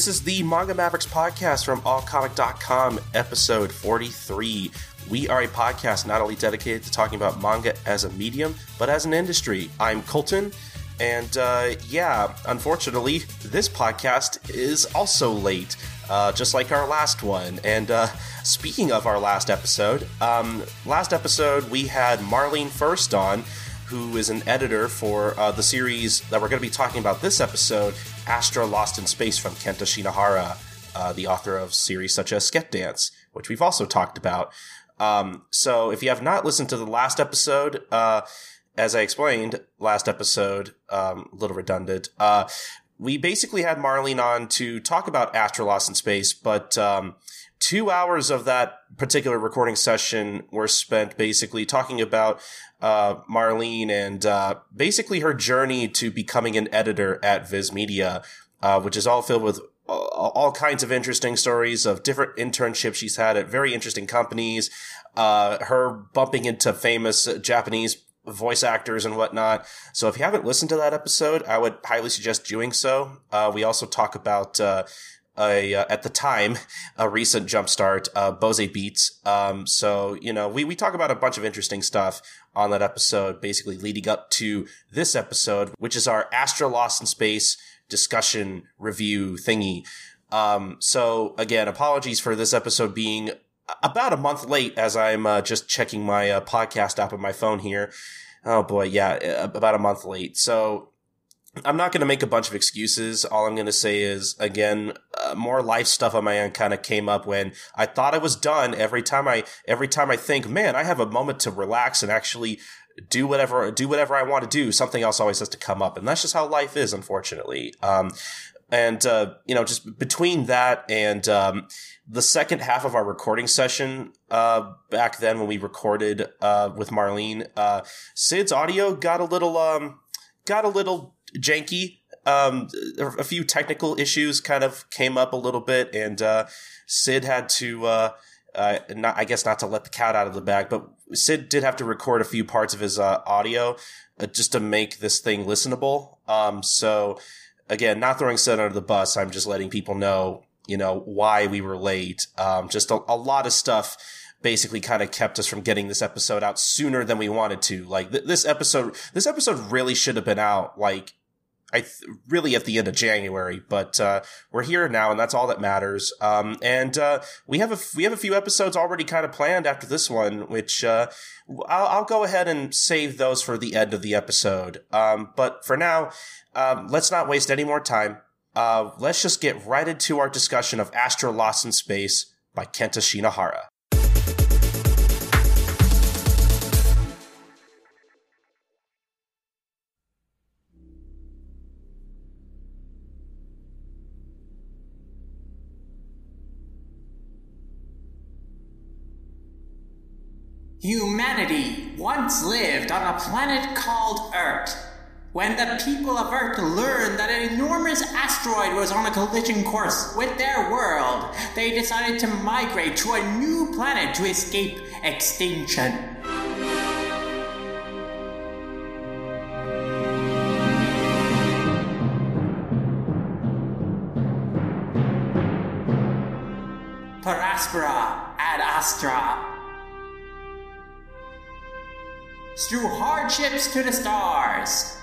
This is the Manga Mavericks podcast from allcomic.com, episode 43. We are a podcast not only dedicated to talking about manga as a medium, but as an industry. I'm Colton, and uh, yeah, unfortunately, this podcast is also late, uh, just like our last one. And uh, speaking of our last episode, um, last episode we had Marlene First on who is an editor for uh, the series that we're going to be talking about this episode, Astra Lost in Space from Kenta Shinohara, uh, the author of series such as Sket Dance, which we've also talked about. Um, so if you have not listened to the last episode, uh, as I explained last episode, um, a little redundant, uh, we basically had Marlene on to talk about Astra Lost in Space, but um, two hours of that particular recording session were spent basically talking about uh, Marlene and uh, basically her journey to becoming an editor at Viz Media, uh, which is all filled with all kinds of interesting stories of different internships she's had at very interesting companies, uh, her bumping into famous Japanese voice actors and whatnot. So if you haven't listened to that episode, I would highly suggest doing so. Uh, we also talk about uh, a, uh, at the time a recent jumpstart, uh, Bose Beats. Um, so you know we we talk about a bunch of interesting stuff on that episode, basically leading up to this episode, which is our Astra Lost in Space discussion review thingy. Um, so again, apologies for this episode being about a month late as I'm uh, just checking my uh, podcast app on my phone here. Oh boy, yeah, about a month late. So I'm not going to make a bunch of excuses. All I'm going to say is, again, uh, more life stuff on my end kind of came up when I thought I was done. Every time I, every time I think, man, I have a moment to relax and actually do whatever, do whatever I want to do. Something else always has to come up, and that's just how life is, unfortunately. Um, and uh, you know, just between that and um, the second half of our recording session uh, back then when we recorded uh, with Marlene, uh, Sid's audio got a little um, got a little janky. Um, a few technical issues kind of came up a little bit, and uh, Sid had to, uh, uh, not, I guess, not to let the cat out of the bag, but Sid did have to record a few parts of his uh, audio uh, just to make this thing listenable. Um, so again, not throwing Sid under the bus. I'm just letting people know, you know, why we were late. Um, just a, a lot of stuff basically kind of kept us from getting this episode out sooner than we wanted to. Like th- this episode, this episode really should have been out like I th- really at the end of January, but uh, we're here now, and that's all that matters. Um, and uh, we have a f- we have a few episodes already kind of planned after this one, which uh, I'll, I'll, go ahead and save those for the end of the episode. Um, but for now, um, let's not waste any more time. Uh, let's just get right into our discussion of Astra Lost in Space by Kenta Shinohara. Humanity once lived on a planet called Earth. When the people of Earth learned that an enormous asteroid was on a collision course with their world, they decided to migrate to a new planet to escape extinction. Per aspera ad Astra through hardships to the stars.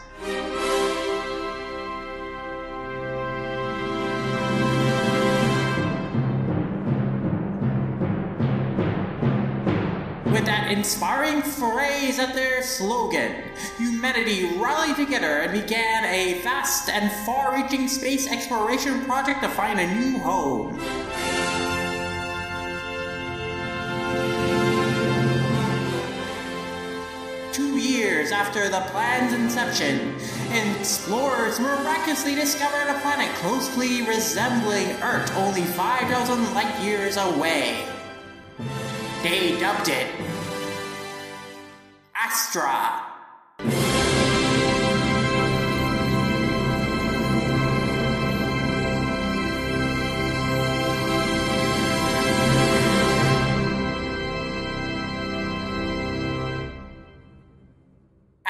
With that inspiring phrase at their slogan, humanity rallied together and began a vast and far reaching space exploration project to find a new home. Years after the plan's inception, explorers miraculously discovered a planet closely resembling Earth only 5,000 light years away. They dubbed it Astra.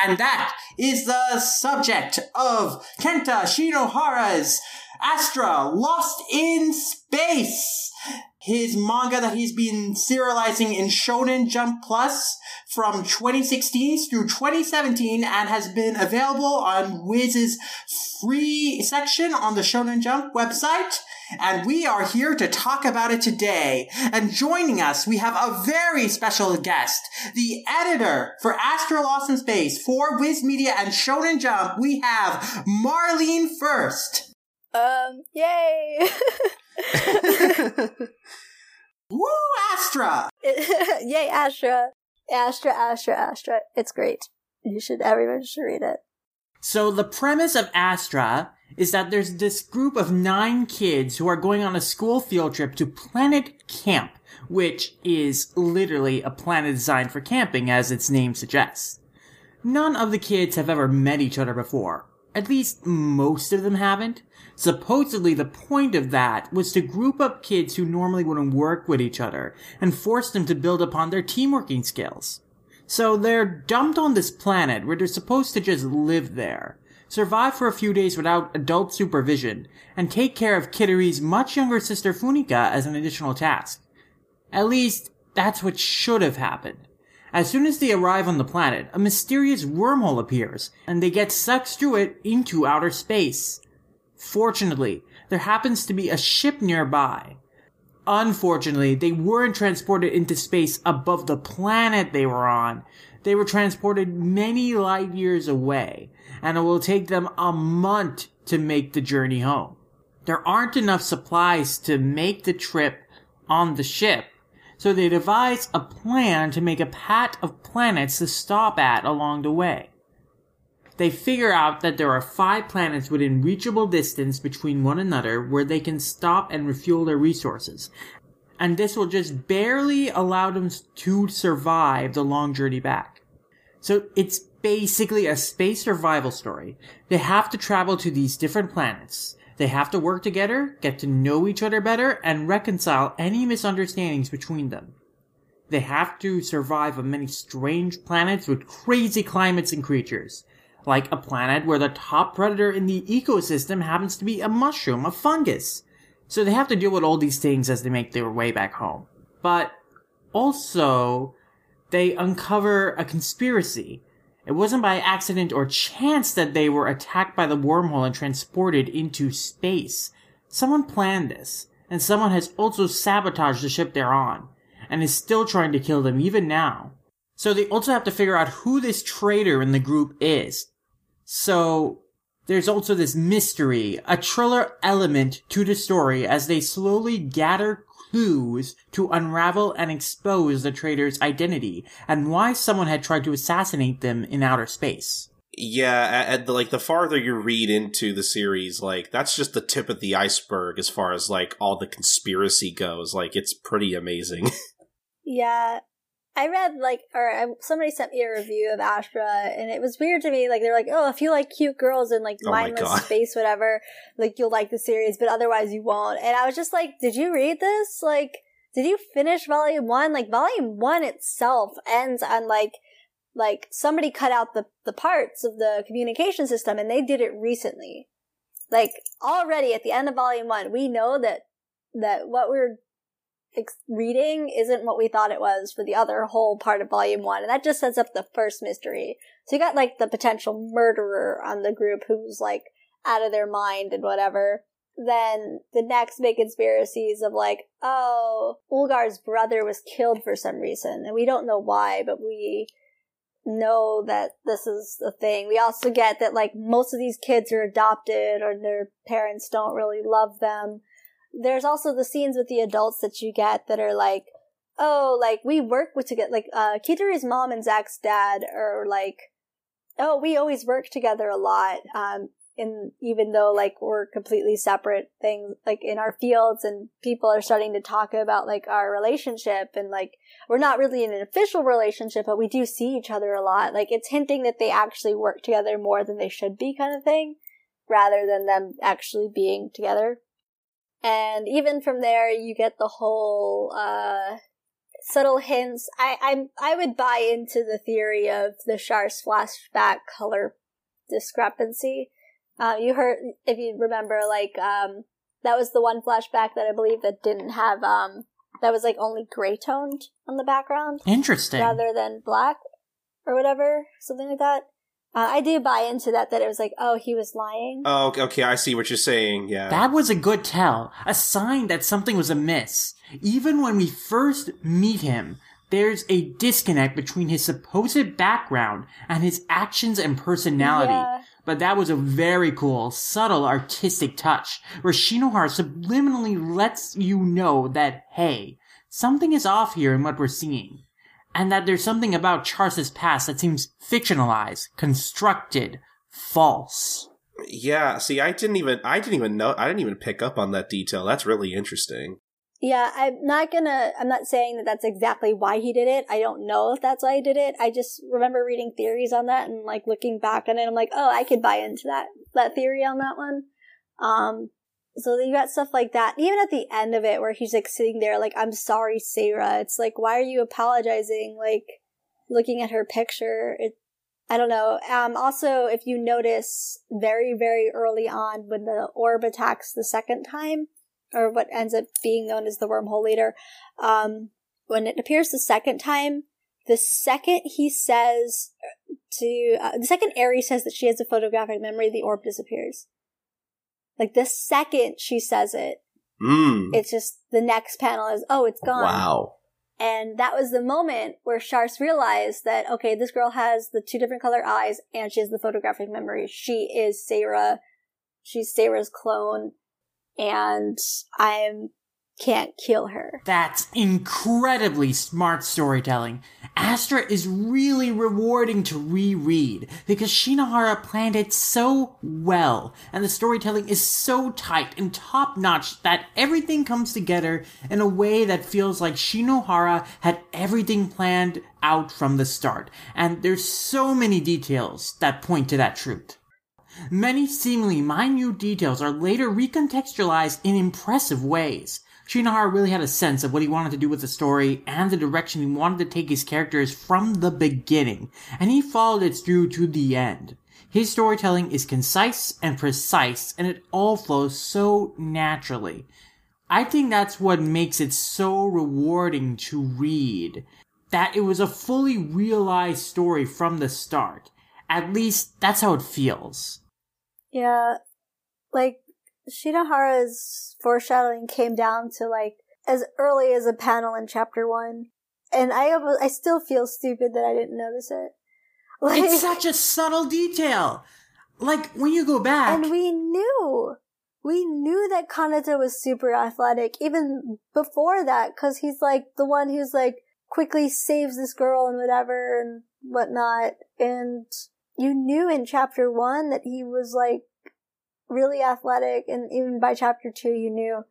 And that is the subject of Kenta Shinohara's Astra Lost in Space. His manga that he's been serializing in Shonen Jump Plus from 2016 through 2017 and has been available on Viz's free section on the Shonen Jump website. And we are here to talk about it today. And joining us, we have a very special guest, the editor for Astra Lost in Space for Viz Media and Shonen Jump. We have Marlene First. Um, yay! Woo, Astra! yay, Astra! Astra, Astra, Astra. It's great. You should, everyone should read it. So the premise of Astra is that there's this group of nine kids who are going on a school field trip to Planet Camp, which is literally a planet designed for camping as its name suggests. None of the kids have ever met each other before. At least most of them haven't. Supposedly the point of that was to group up kids who normally wouldn't work with each other and force them to build upon their teamworking skills. So they're dumped on this planet where they're supposed to just live there, survive for a few days without adult supervision, and take care of Quitterie's much younger sister Funicia as an additional task. At least, that's what should have happened. As soon as they arrive on the planet, a mysterious wormhole appears, and they get sucked through it into outer space. Fortunately, there happens to be a ship nearby, Unfortunately, they weren't transported into space above the planet they were on. They were transported many light years away, and it will take them a month to make the journey home. There aren't enough supplies to make the trip on the ship, so they devise a plan to make a pat of planets to stop at along the way they figure out that there are five planets within reachable distance between one another where they can stop and refuel their resources. And this will just barely allow them to survive the long journey back. So it's basically a space survival story. They have to travel to these different planets. They have to work together, get to know each other better, and reconcile any misunderstandings between them. They have to survive on many strange planets with crazy climates and creatures like a planet where the top predator in the ecosystem happens to be a mushroom, a fungus. So they have to deal with all these things as they make their way back home. But also, they uncover a conspiracy. It wasn't by accident or chance that they were attacked by the wormhole and transported into space. Someone planned this, and someone has also sabotaged the ship they're on, and is still trying to kill them even now. So they also have to figure out who this traitor in the group is. So there's also this mystery, a thriller element to the story as they slowly gather clues to unravel and expose the traitor's identity and why someone had tried to assassinate them in outer space. Yeah, at the, like the farther you read into the series, like that's just the tip of the iceberg as far as like all the conspiracy goes. Like it's pretty amazing. yeah, I read like, or I, somebody sent me a review of Astra, and it was weird to me. Like they're like, "Oh, if you like cute girls and like oh mindless space, whatever, like you'll like the series, but otherwise you won't." And I was just like, "Did you read this? Like, did you finish Volume One? Like Volume One itself ends on like, like somebody cut out the the parts of the communication system, and they did it recently. Like already at the end of Volume One, we know that that what we're ex- reading isn't what we thought it was for the other whole part of volume one. And that just sets up the first mystery. So you got like the potential murderer on the group who's like out of their mind and whatever. Then the next big conspiracies of like, oh, Ulgar's brother was killed for some reason. And we don't know why, but we know that this is the thing. We also get that like most of these kids are adopted or their parents don't really love them there's also the scenes with the adults that you get that are like, oh, like we work with together. Like uh, Quitterie's mom and Zack's dad are like, oh, we always work together a lot. Um, and even though like we're completely separate things, like in our fields, and people are starting to talk about like our relationship, and like we're not really in an official relationship, but we do see each other a lot. Like it's hinting that they actually work together more than they should be, kind of thing, rather than them actually being together. And even from there, you get the whole, uh, subtle hints. I I'm I would buy into the theory of the Charce's flashback color discrepancy. Uh, you heard if you remember, like um, that was the one flashback that I believe that didn't have um that was like only gray toned on the background. Interesting. Rather than black or whatever, something like that. Uh, I do buy into that, that it was like, oh, he was lying. Oh, okay, I see what you're saying, yeah. That was a good tell, a sign that something was amiss. Even when we first meet him, there's a disconnect between his supposed background and his actions and personality. Yeah. But that was a very cool, subtle artistic touch where Shinohara subliminally lets you know that, hey, something is off here in what we're seeing and that there's something about Charce's past that seems fictionalized, constructed, false. Yeah, see, I didn't even I didn't even know I didn't even pick up on that detail. That's really interesting. Yeah, I'm not gonna. I'm not saying that that's exactly why he did it. I don't know if that's why he did it. I just remember reading theories on that and like looking back on it. I'm like, oh, I could buy into that that theory on that one. Um, so you got stuff like that. Even at the end of it, where he's like sitting there, like, I'm sorry, Sarah. It's like, why are you apologizing? Like, looking at her picture. It, I don't know. Um, also, if you notice very, very early on when the orb attacks the second time, or what ends up being known as the wormhole later, um, when it appears the second time, the second he says to, uh, the second Aries says that she has a photographic memory, the orb disappears. Like the second she says it, mm. it's just the next panel is, oh, it's gone. Wow. And that was the moment where Charce realized that, okay, this girl has the two different color eyes and she has the photographic memory. She is Sarah. She's Sarah's clone. And I'm can't kill her. That's incredibly smart storytelling. Astra is really rewarding to reread because Shinohara planned it so well and the storytelling is so tight and top notch that everything comes together in a way that feels like Shinohara had everything planned out from the start. And there's so many details that point to that truth. Many seemingly minute details are later recontextualized in impressive ways. Shinohara really had a sense of what he wanted to do with the story and the direction he wanted to take his characters from the beginning, and he followed it through to the end. His storytelling is concise and precise, and it all flows so naturally. I think that's what makes it so rewarding to read. That it was a fully realized story from the start. At least, that's how it feels. Yeah. Like, Shinohara's foreshadowing came down to like as early as a panel in chapter one, and I I still feel stupid that I didn't notice it. Like, it's such a subtle detail. Like when you go back, and we knew, we knew that Kanata was super athletic even before that, because he's like the one who's like quickly saves this girl and whatever and whatnot, and you knew in chapter one that he was like really athletic, and even by chapter two, you knew.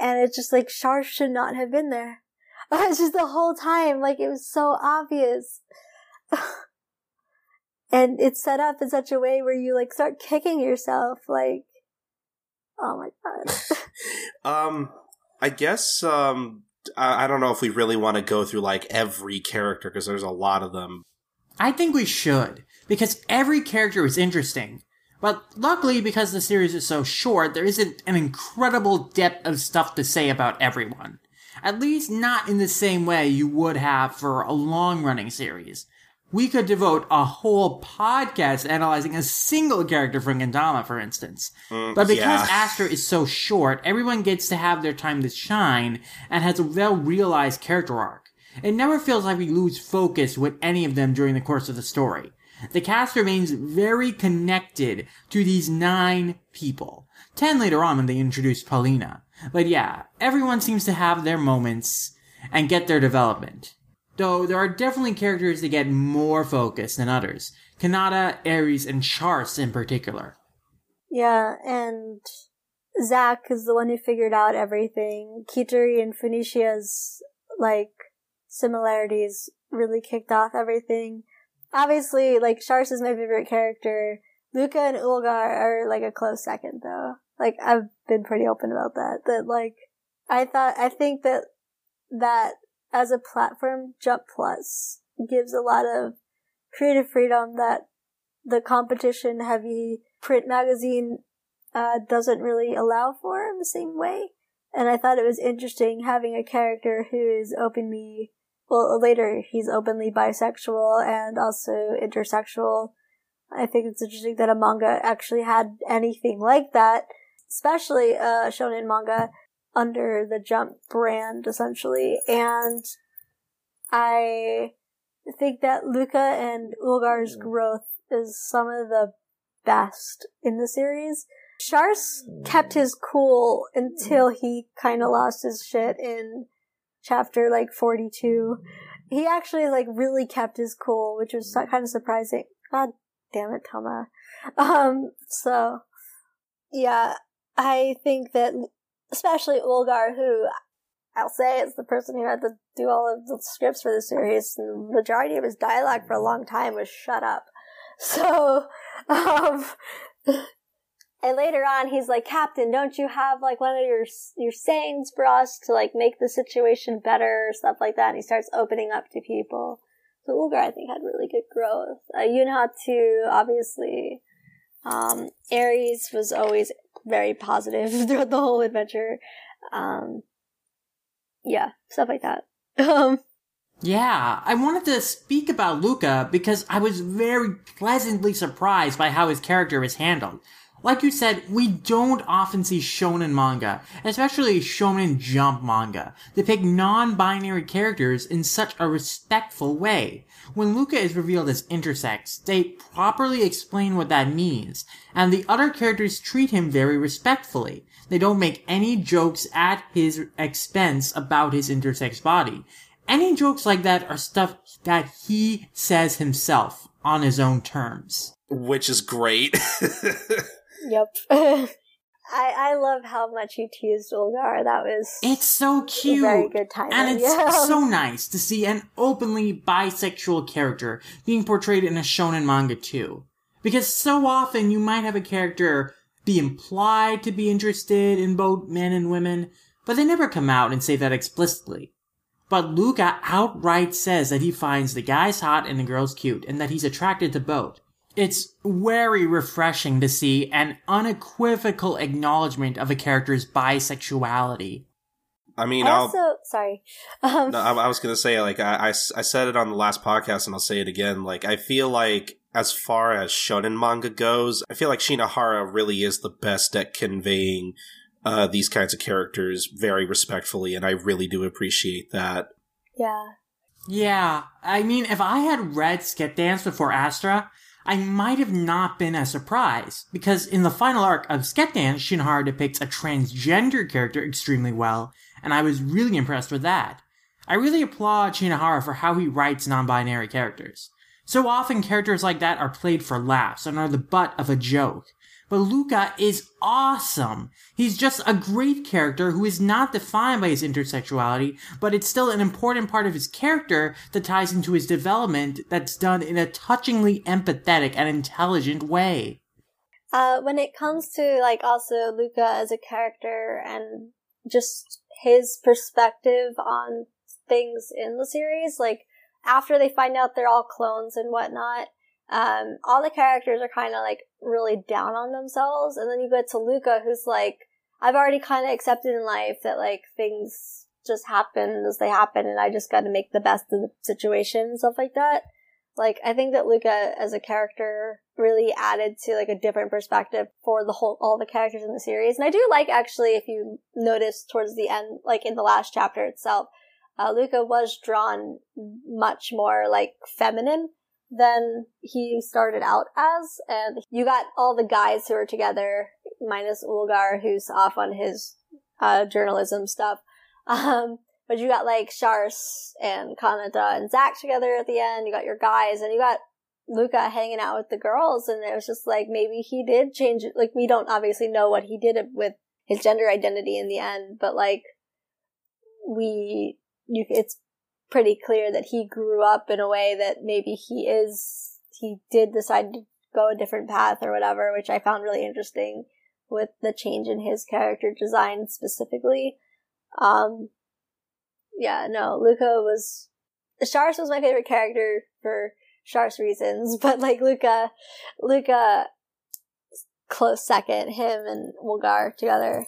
And it's just like Charce should not have been there. It's just the whole time, like it was so obvious. and it's set up in such a way where you like start kicking yourself, like, oh my god. um, I guess um, I, I don't know if we really want to go through like every character because there's a lot of them. I think we should because every character is interesting. But luckily, because the series is so short, there isn't an incredible depth of stuff to say about everyone. At least not in the same way you would have for a long running series. We could devote a whole podcast analyzing a single character from Gintama, for instance. Mm, but because yeah. Astra is so short, everyone gets to have their time to shine and has a well realized character arc. It never feels like we lose focus with any of them during the course of the story. The cast remains very connected to these nine people. Ten later on when they introduce Polina. But yeah, everyone seems to have their moments and get their development. Though there are definitely characters that get more focus than others. Kanata, Aries, and Charce in particular. Yeah, and Zack is the one who figured out everything. Quitterie and Funicia's, like, similarities really kicked off everything obviously, like Charce is my favorite character. Luca and Ulgar are like a close second, though. Like I've been pretty open about that. That like I thought I think that that as a platform, Jump Plus gives a lot of creative freedom that the competition heavy print magazine uh, doesn't really allow for in the same way. And I thought it was interesting having a character who is openly, well, later he's openly bisexual and also intersexual. I think it's interesting that a manga actually had anything like that, especially uh, shonen manga under the Jump brand, essentially. And I think that Luca and Ulgar's mm. growth is some of the best in the series. Charce kept his cool until he kind of lost his shit in chapter like 42. He actually like really kept his cool, which was kind of surprising. God damn it, Tama. Um, so yeah, I think that especially Ulgar, who I'll say is the person who had to do all of the scripts for the series, and the majority of his dialogue for a long time was shut up. So, um, and later on, he's like, Captain, don't you have like one of your your sayings for us to like make the situation better stuff like that? And he starts opening up to people. So Ulgar, I think, had really good growth. Uh, Yunha too, obviously. Um, Aries was always very positive throughout the whole adventure. Um, yeah, stuff like that. Um, yeah, I wanted to speak about Luca because I was very pleasantly surprised by how his character was handled. Like you said, we don't often see shonen manga, especially shonen jump manga, depict non-binary characters in such a respectful way. When Luca is revealed as intersex, they properly explain what that means, and the other characters treat him very respectfully. They don't make any jokes at his expense about his intersex body. Any jokes like that are stuff that he says himself on his own terms. Which is great. Yep. I, I love how much he teased Ulgar. That was it's so cute, very good time, and it's yeah. so nice to see an openly bisexual character being portrayed in a shonen manga too. Because so often you might have a character be implied to be interested in both men and women, but they never come out and say that explicitly. But Luca outright says that he finds the guys hot and the girls cute, and that he's attracted to both it's very refreshing to see an unequivocal acknowledgement of a character's bisexuality. I mean, I also I'll, sorry. Um, no, I, I, was gonna say like I, I, I said it on the last podcast, and I'll say it again. Like I feel like as far as shonen manga goes, I feel like Shinohara really is the best at conveying uh, these kinds of characters very respectfully, and I really do appreciate that. Yeah. Yeah, I mean, if I had read Sket Dance before Astra, I might have not been as surprised, because in the final arc of Sket Dance, Shinohara depicts a transgender character extremely well, and I was really impressed with that. I really applaud Shinohara for how he writes non-binary characters. So often characters like that are played for laughs and are the butt of a joke. But Luca is awesome. He's just a great character who is not defined by his intersexuality, but it's still an important part of his character that ties into his development that's done in a touchingly empathetic and intelligent way. Uh, when it comes to like also Luca as a character and just his perspective on things in the series, like after they find out they're all clones and whatnot, um, all the characters are kind of like really down on themselves. And then you get to Luca, who's like, I've already kind of accepted in life that like things just happen as they happen and I just got to make the best of the situation and stuff like that. Like, I think that Luca as a character really added to like a different perspective for the whole, all the characters in the series. And I do like actually, if you notice towards the end, like in the last chapter itself, uh, Luca was drawn much more like feminine than he started out as. And you got all the guys who are together, minus Ulgar, who's off on his uh, journalism stuff. Um, but you got like Charce and Kanata and Zack together at the end. You got your guys, and you got Luca hanging out with the girls. And it was just like maybe he did change it. Like we don't obviously know what he did with his gender identity in the end, but like we, you, it's pretty clear that he grew up in a way that maybe he is he did decide to go a different path or whatever, which I found really interesting with the change in his character design specifically. Um, yeah, no, Luca was Charce was my favorite character for Charce reasons, but like Luca, Luca, close second. Him and Ulgar together.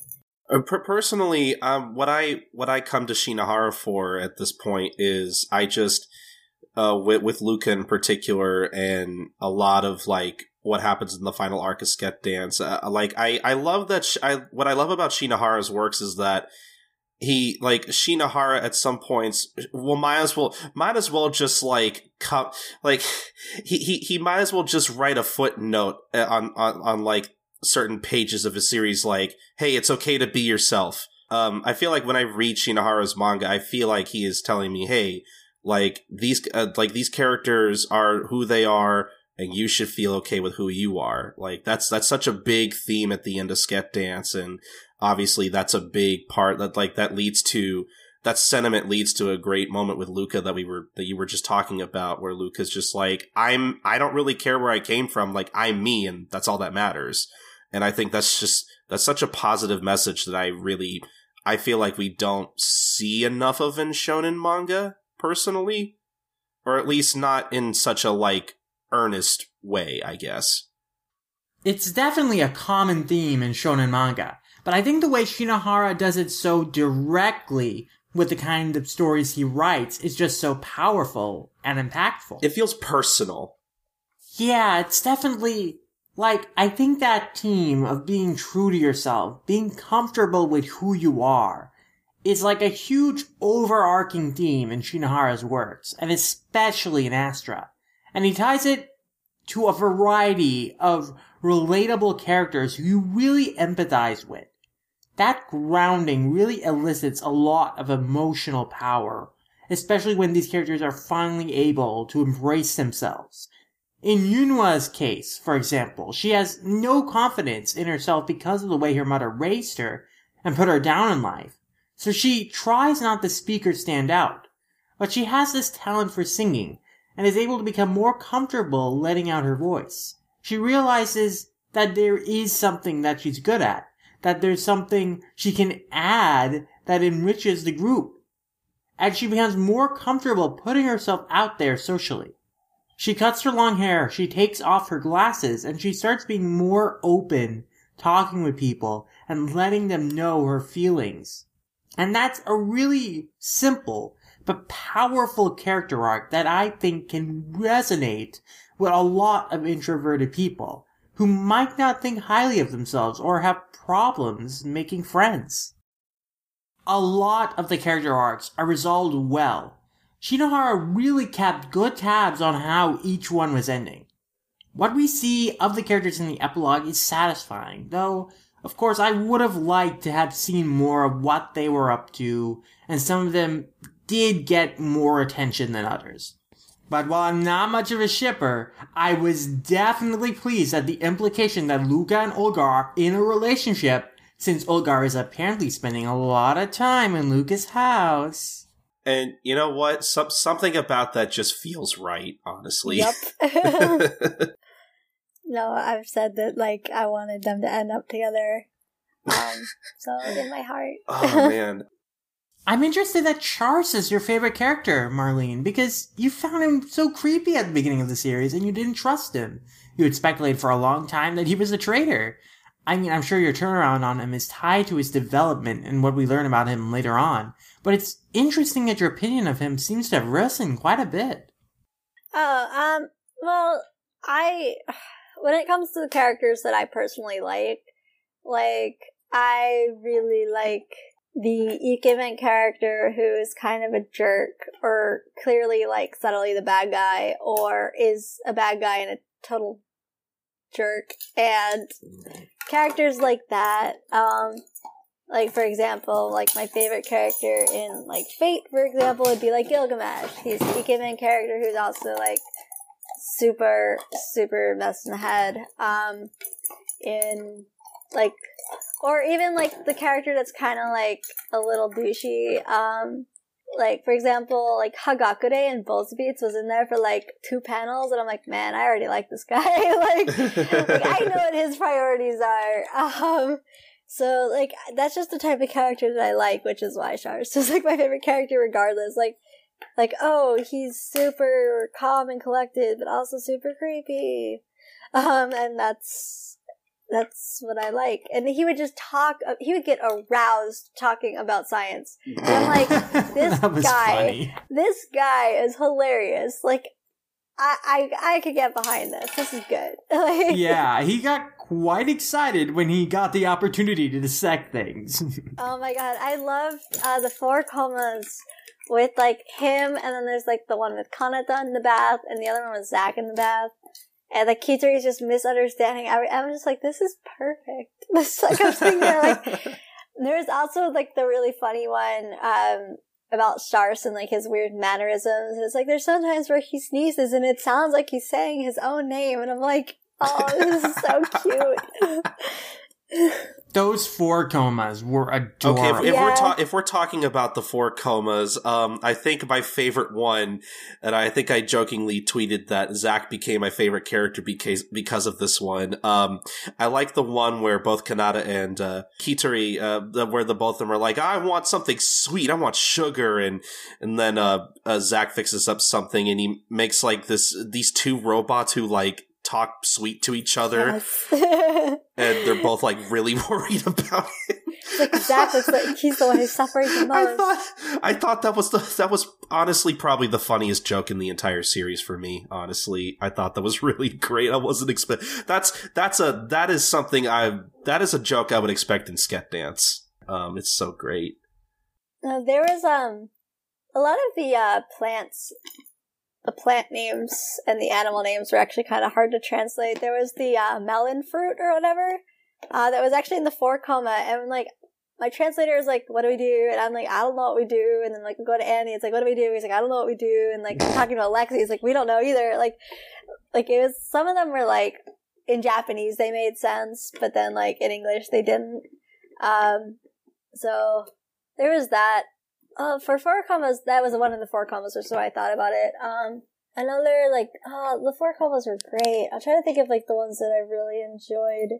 Uh, personally, um, what I what I come to Shinohara for at this point is I just uh, with with Luca in particular, and a lot of like what happens in the final arc of Sket Dance. Uh, like I I love that. Sh- I what I love about Shinohara's works is that he like Shinohara at some points well might as well might as well just like come like he he he might as well just write a footnote uh, on on on like certain pages of a series like hey it's okay to be yourself. Um i feel like when i read shinohara's manga i feel like he is telling me hey like these uh, like these characters are who they are and you should feel okay with who you are. Like that's that's such a big theme at the end of Sket Dance and obviously that's a big part that like that leads to that sentiment leads to a great moment with Luca that we were that you were just talking about where Luca's just like I'm I don't really care where I came from like I'm me and that's all that matters and I think that's just that's such a positive message that I really I feel like we don't see enough of in shonen manga personally, or at least not in such a like earnest way, I guess. It's definitely a common theme in shonen manga, but I think the way Shinohara does it so directly with the kind of stories he writes is just so powerful and impactful. It feels personal. Yeah, it's definitely like, I think that theme of being true to yourself, being comfortable with who you are, is like a huge overarching theme in Shinohara's works, and especially in Astra. And he ties it to a variety of relatable characters who you really empathize with. That grounding really elicits a lot of emotional power, especially when these characters are finally able to embrace themselves in Yunhwa's case, for example, she has no confidence in herself because of the way her mother raised her and put her down in life. So she tries not to speak or stand out. But she has this talent for singing and is able to become more comfortable letting out her voice. She realizes that there is something that she's good at, that there's something she can add that enriches the group. And she becomes more comfortable putting herself out there socially. She cuts her long hair, she takes off her glasses, and she starts being more open, talking with people, and letting them know her feelings. And that's a really simple but powerful character arc that I think can resonate with a lot of introverted people who might not think highly of themselves or have problems making friends. A lot of the character arcs are resolved well, Shinohara really kept good tabs on how each one was ending. What we see of the characters in the epilogue is satisfying, though, of course, I would have liked to have seen more of what they were up to, and some of them did get more attention than others. But while I'm not much of a shipper, I was definitely pleased at the implication that Luca and Ulgar are in a relationship, since Ulgar is apparently spending a lot of time in Luca's house. And you know what? Some, something about that just feels right, honestly. Yep. no, I've said that like I wanted them to end up together. Um, so in my heart. oh man. I'm interested that Charce is your favorite character, Marlene, because you found him so creepy at the beginning of the series and you didn't trust him. You had speculated for a long time that he was a traitor. I mean, I'm sure your turnaround on him is tied to his development and what we learn about him later on, but it's interesting that your opinion of him seems to have risen quite a bit. Oh, um, well, I, when it comes to the characters that I personally like, like, I really like the Ikemen character who is kind of a jerk or clearly like subtly the bad guy or is a bad guy and a total jerk and characters like that um like for example, like my favorite character in like Fate, for example, would be like Gilgamesh. He's a Ikemen character who's also like super super messed in the head. Um, in like, or even like the character that's kind of like a little douchey. Um, like for example, like Hagakure and Beats was in there for like two panels, and I'm like, man, I already like this guy. like, like, I know what his priorities are. Um, So like that's just the type of character that I like, which is why Charce's just like my favorite character regardless. Like like, oh, he's super calm and collected, but also super creepy. Um, and that's that's what I like. And he would just talk. Uh, he would get aroused talking about science. And I'm like, this guy, funny. this guy is hilarious. Like, I, I, I could get behind this. This is good. like, yeah, he got quite excited when he got the opportunity to dissect things. oh my god, I love uh, the four komas with like him, and then there's like the one with Kanata in the bath, and the other one with Zack in the bath. And the Kitori is just misunderstanding. I, I'm just like, this is perfect. This like I'm sitting there like. There's also like the really funny one um, about Charce and like his weird mannerisms. And it's like there's sometimes where he sneezes and it sounds like he's saying his own name, and I'm like, oh, this is so cute. Those four komas were adorable. Okay, if, if yeah. we're ta- if we're talking about the four comas, um, I think my favorite one, and I think I jokingly tweeted that Zack became my favorite character because because of this one. Um, I like the one where both Kanata and uh, uh, where the both of them are like, "I want something sweet, I want sugar," and and then uh, uh, Zack fixes up something, and he makes like this these two robots who like talk sweet to each other. Yes. and they're both like really worried about it. Looks like he's the one who's suffering the most. I thought, I thought that was the that was honestly probably the funniest joke in the entire series for me. Honestly, I thought that was really great. I wasn't expect that's that's a that is something I that is a joke I would expect in Sket Dance. Um, it's so great. Uh, there was um a lot of the uh, plants the plant names and the animal names were actually kind of hard to translate. There was the uh, melon fruit or whatever uh, that was actually in the four koma, and like my translator is like, "What do we do?" And I'm like, "I don't know what we do." And then like go to Andy, it's like, "What do we do?" He's like, "I don't know what we do." And like talking about Lexi, he's like, "We don't know either." Like, like it was some of them were like in Japanese they made sense, but then like in English they didn't. Um, so there was that. Uh, for four komas, that was one of the four komas, or so I thought about it. Um, another like, uh, the four komas were great. I'm trying to think of like the ones that I really enjoyed.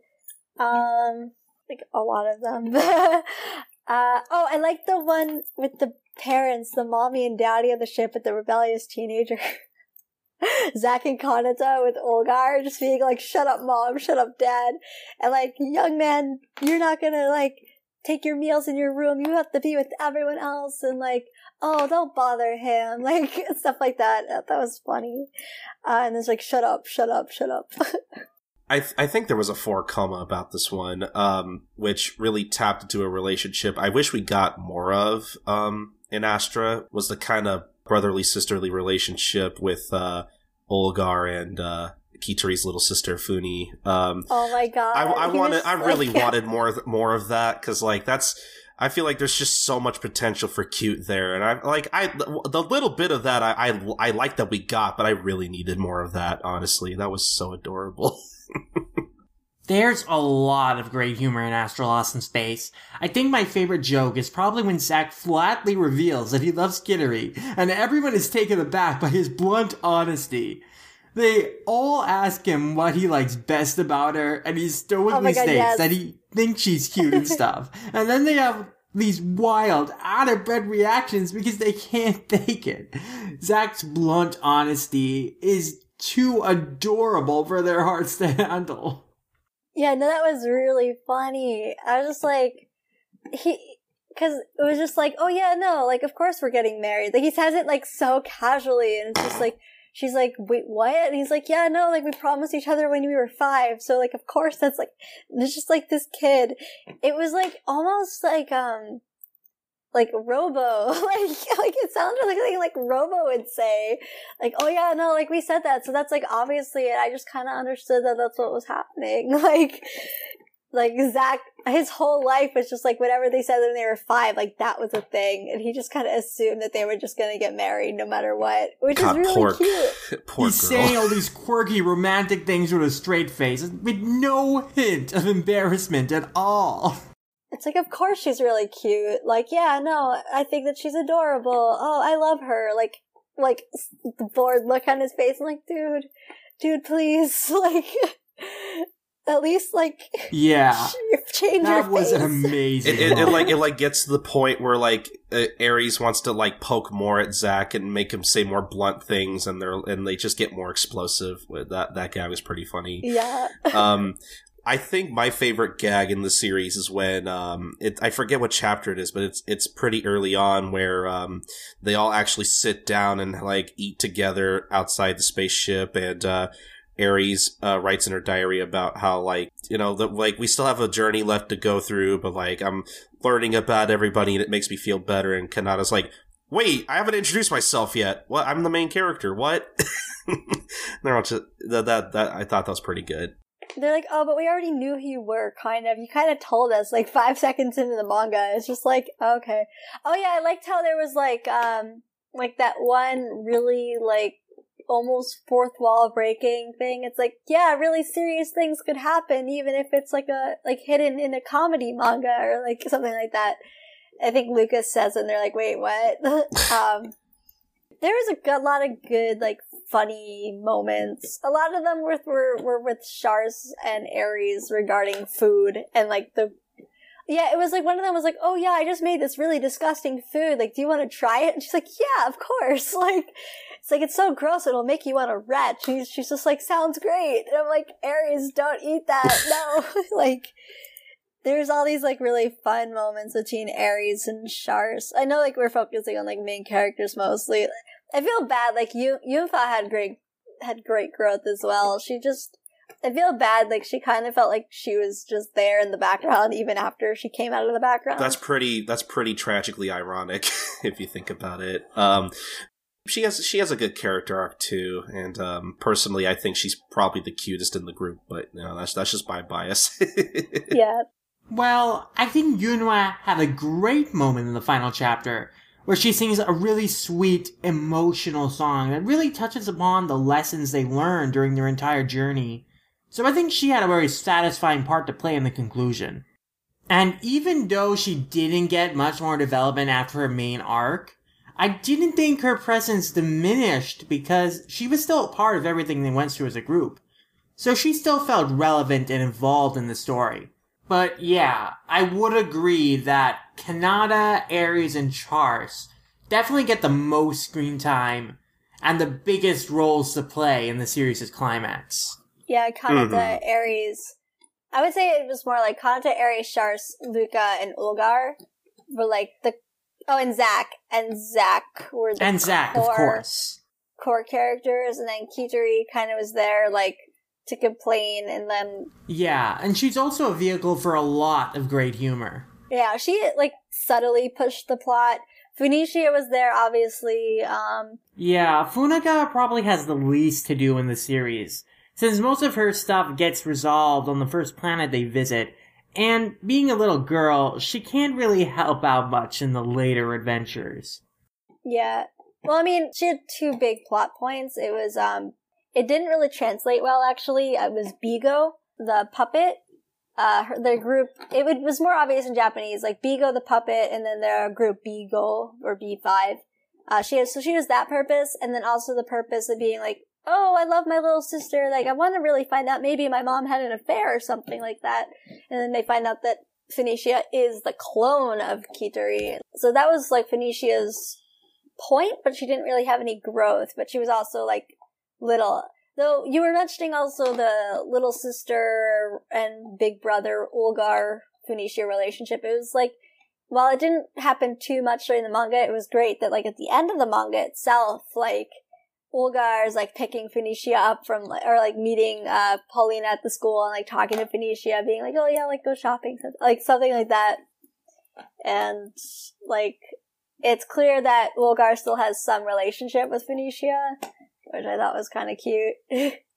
Um, like a lot of them. uh, oh, I like the one with the parents, the mommy and daddy of the ship with the rebellious teenager. Zack and Kanata with Ulgar just being like, shut up mom, shut up dad. And like, young man, you're not gonna like, take your meals in your room. You have to be with everyone else and like, oh, don't bother him. Like stuff like that. That was funny. Uh, and it's like, shut up, shut up, shut up. I, th- I think there was a four koma about this one, um, which really tapped into a relationship I wish we got more of, um, in Astra was the kind of brotherly sisterly relationship with, uh, Ulgar and, uh, Kitori's little sister Funi. Um, oh my god! I, I wanted, I really like, wanted more, more of that because like that's. I feel like there's just so much potential for cute there, and I like I the little bit of that I I, I like that we got, but I really needed more of that. Honestly, that was so adorable. There's a lot of great humor in Astra Lost in Space. I think my favorite joke is probably when Zack flatly reveals that he loves Quitterie, and everyone is taken aback by his blunt honesty. They all ask him what he likes best about her, and he stoically oh states yes. that he thinks she's cute and stuff. and then they have these wild, out of breath reactions because they can't take it. Zack's blunt honesty is too adorable for their hearts to handle. Yeah, no, that was really funny. I was just like, he, because it was just like, oh yeah, no, like of course we're getting married. Like he says it like so casually, and it's just like she's like, wait, what? And he's like, yeah, no, like we promised each other when we were five. So like, of course that's like, it's just like this kid. It was like almost like, um, like Robo, like like it sounded like like Robo would say, like oh yeah no like we said that so that's like obviously it. I just kind of understood that that's what was happening. Like like Zack, his whole life was just like whatever they said when they were five, like that was a thing, and he just kind of assumed that they were just gonna get married no matter what, which God, is really poor, cute. Poor He's girl. saying all these quirky romantic things with a straight face, with no hint of embarrassment at all. It's like, of course she's really cute. Like, yeah, no, I think that she's adorable. Oh, I love her. Like, like the bored look on his face. I'm like, dude, dude, please, like. At least like yeah. change that was face. amazing. It, it, it, like it like gets to the point where like uh, aries wants to like poke more at Zack and make him say more blunt things and they're and they just get more explosive. That that guy was pretty funny. Yeah. Um I think my favorite gag in the series is when um, it, I forget what chapter it is, but it's it's pretty early on where um, they all actually sit down and like eat together outside the spaceship, and uh, Aries uh, writes in her diary about how like you know that like we still have a journey left to go through, but like I'm learning about everybody and it makes me feel better. And Kanata's like, wait, I haven't introduced myself yet. What? I'm the main character. What? They're all just that, that that I thought that was pretty good. They're like, oh, but we already knew who you were, kind of. You kind of told us like five seconds into the manga. It's just like, okay. Oh yeah, I liked how there was like, um, like that one really like almost fourth wall breaking thing. It's like, yeah, really serious things could happen, even if it's like a like hidden in a comedy manga or like something like that. I think Lucas says, and they're like, wait, what? um, there was a lot of good like funny moments. A lot of them were were, were with Charce and Aries regarding food and like the yeah, it was like one of them was like, "Oh yeah, I just made this really disgusting food. Like, do you want to try it?" And she's like, "Yeah, of course." Like, it's like it's so gross it'll make you want to retch. She's she's just like, "Sounds great." And I'm like, "Aries, don't eat that. No." like, there's all these like really fun moments between Aries and Charce. I know like we're focusing on like main characters mostly. I feel bad. Like you, Yunhua had great had great growth as well. She just I feel bad. Like she kind of felt like she was just there in the background even after she came out of the background. That's pretty. That's pretty tragically ironic if you think about it. Um, she has she has a good character arc too, and um, personally, I think she's probably the cutest in the group. But you know, that's that's just my bias. yeah. Well, I think Yunhua had a great moment in the final chapter where she sings a really sweet, emotional song that really touches upon the lessons they learned during their entire journey. So I think she had a very satisfying part to play in the conclusion. And even though she didn't get much more development after her main arc, I didn't think her presence diminished because she was still a part of everything they went through as a group. So she still felt relevant and involved in the story. But yeah, I would agree that Kanata, Aries, and Charce definitely get the most screen time and the biggest roles to play in the series' climax. Yeah, Kanata, mm-hmm. Aries. I would say it was more like Kanata, Aries, Charce, Luca, and Ulgar were like the oh, and Zack and Zack were the and Zack, core, of course, core characters, and then Quitterie kind of was there like to complain, and then yeah, and she's also a vehicle for a lot of great humor. Yeah, she like subtly pushed the plot. Funicia was there, obviously. Um, yeah, Funicia probably has the least to do in the series since most of her stuff gets resolved on the first planet they visit, and being a little girl, she can't really help out much in the later adventures. Yeah. Well, I mean, she had two big plot points. It was, um, it didn't really translate well, actually. It was Bigo, the puppet. Uh, her, their group, it was more obvious in Japanese, like Bigo the puppet, and then their group Bigo, or B5. Uh, she has, so she has that purpose, and then also the purpose of being like, oh, I love my little sister. Like, I want to really find out maybe my mom had an affair or something like that. And then they find out that Funicia is the clone of Quitterie. So that was like Funicia's point, but she didn't really have any growth, but she was also like little. Though you were mentioning also the little sister and big brother Ulgar Phoenicia relationship. It was like, while it didn't happen too much during the manga, it was great that like at the end of the manga itself, like Ulgar is like picking Funicia up from, or like meeting, uh, Polina at the school and like talking to Funicia, being like, oh yeah, like go shopping, like something like that. And like, it's clear that Ulgar still has some relationship with Funicia, which I thought was kind of cute.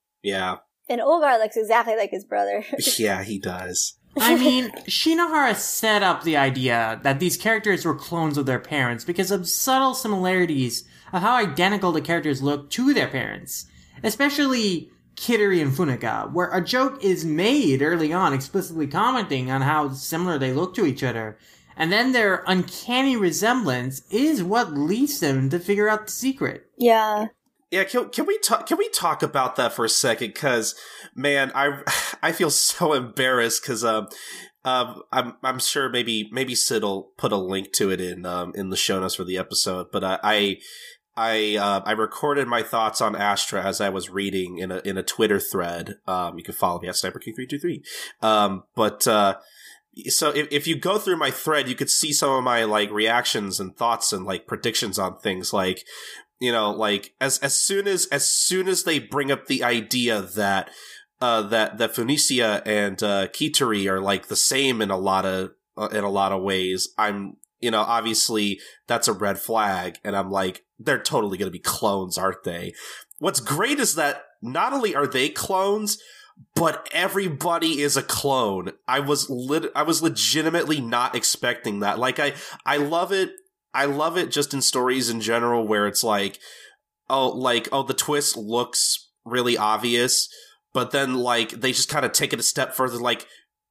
yeah. And Ulgar looks exactly like his brother. yeah, he does. I mean, Shinohara set up the idea that these characters were clones of their parents because of subtle similarities of how identical the characters look to their parents. Especially Quitterie and Funicia, where a joke is made early on explicitly commenting on how similar they look to each other. And then their uncanny resemblance is what leads them to figure out the secret. Yeah. Yeah, can, can we talk? Can we talk about that for a second? Because man, I I feel so embarrassed because um um I'm I'm sure maybe maybe Sid will put a link to it in um in the show notes for the episode, but I. I I uh, I recorded my thoughts on Astra as I was reading in a in a Twitter thread. Um, you can follow me at Sniper King three two three. Um, but uh, so if, if you go through my thread, you could see some of my like reactions and thoughts and like predictions on things like, you know, like as, as soon as, as soon as they bring up the idea that, uh, that, that Funicia and, uh, Quitterie are like the same in a lot of, uh, in a lot of ways, I'm, you know, obviously that's a red flag. And I'm like, they're totally going to be clones, aren't they? What's great is that not only are they clones, but everybody is a clone. I was lit- I was legitimately not expecting that. Like I I love it. I love it just in stories in general where it's like oh like oh the twist looks really obvious, but then like they just kind of take it a step further like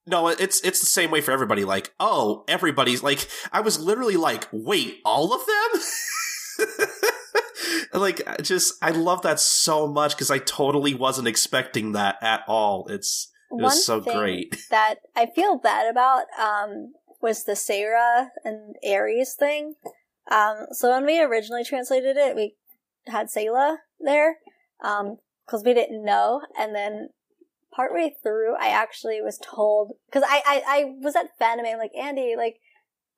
no, it's it's the same way for everybody. Like, oh, everybody's like, I was literally like, wait, all of them? like just I love that so much because I totally wasn't expecting that at all. It's it One was so great. That I feel bad about um was the Sarah and aries thing. Um so when we originally translated it, we had Selah there. Um because we didn't know and then partway through I actually was told because I, I I was at Fandom I'm like Andy like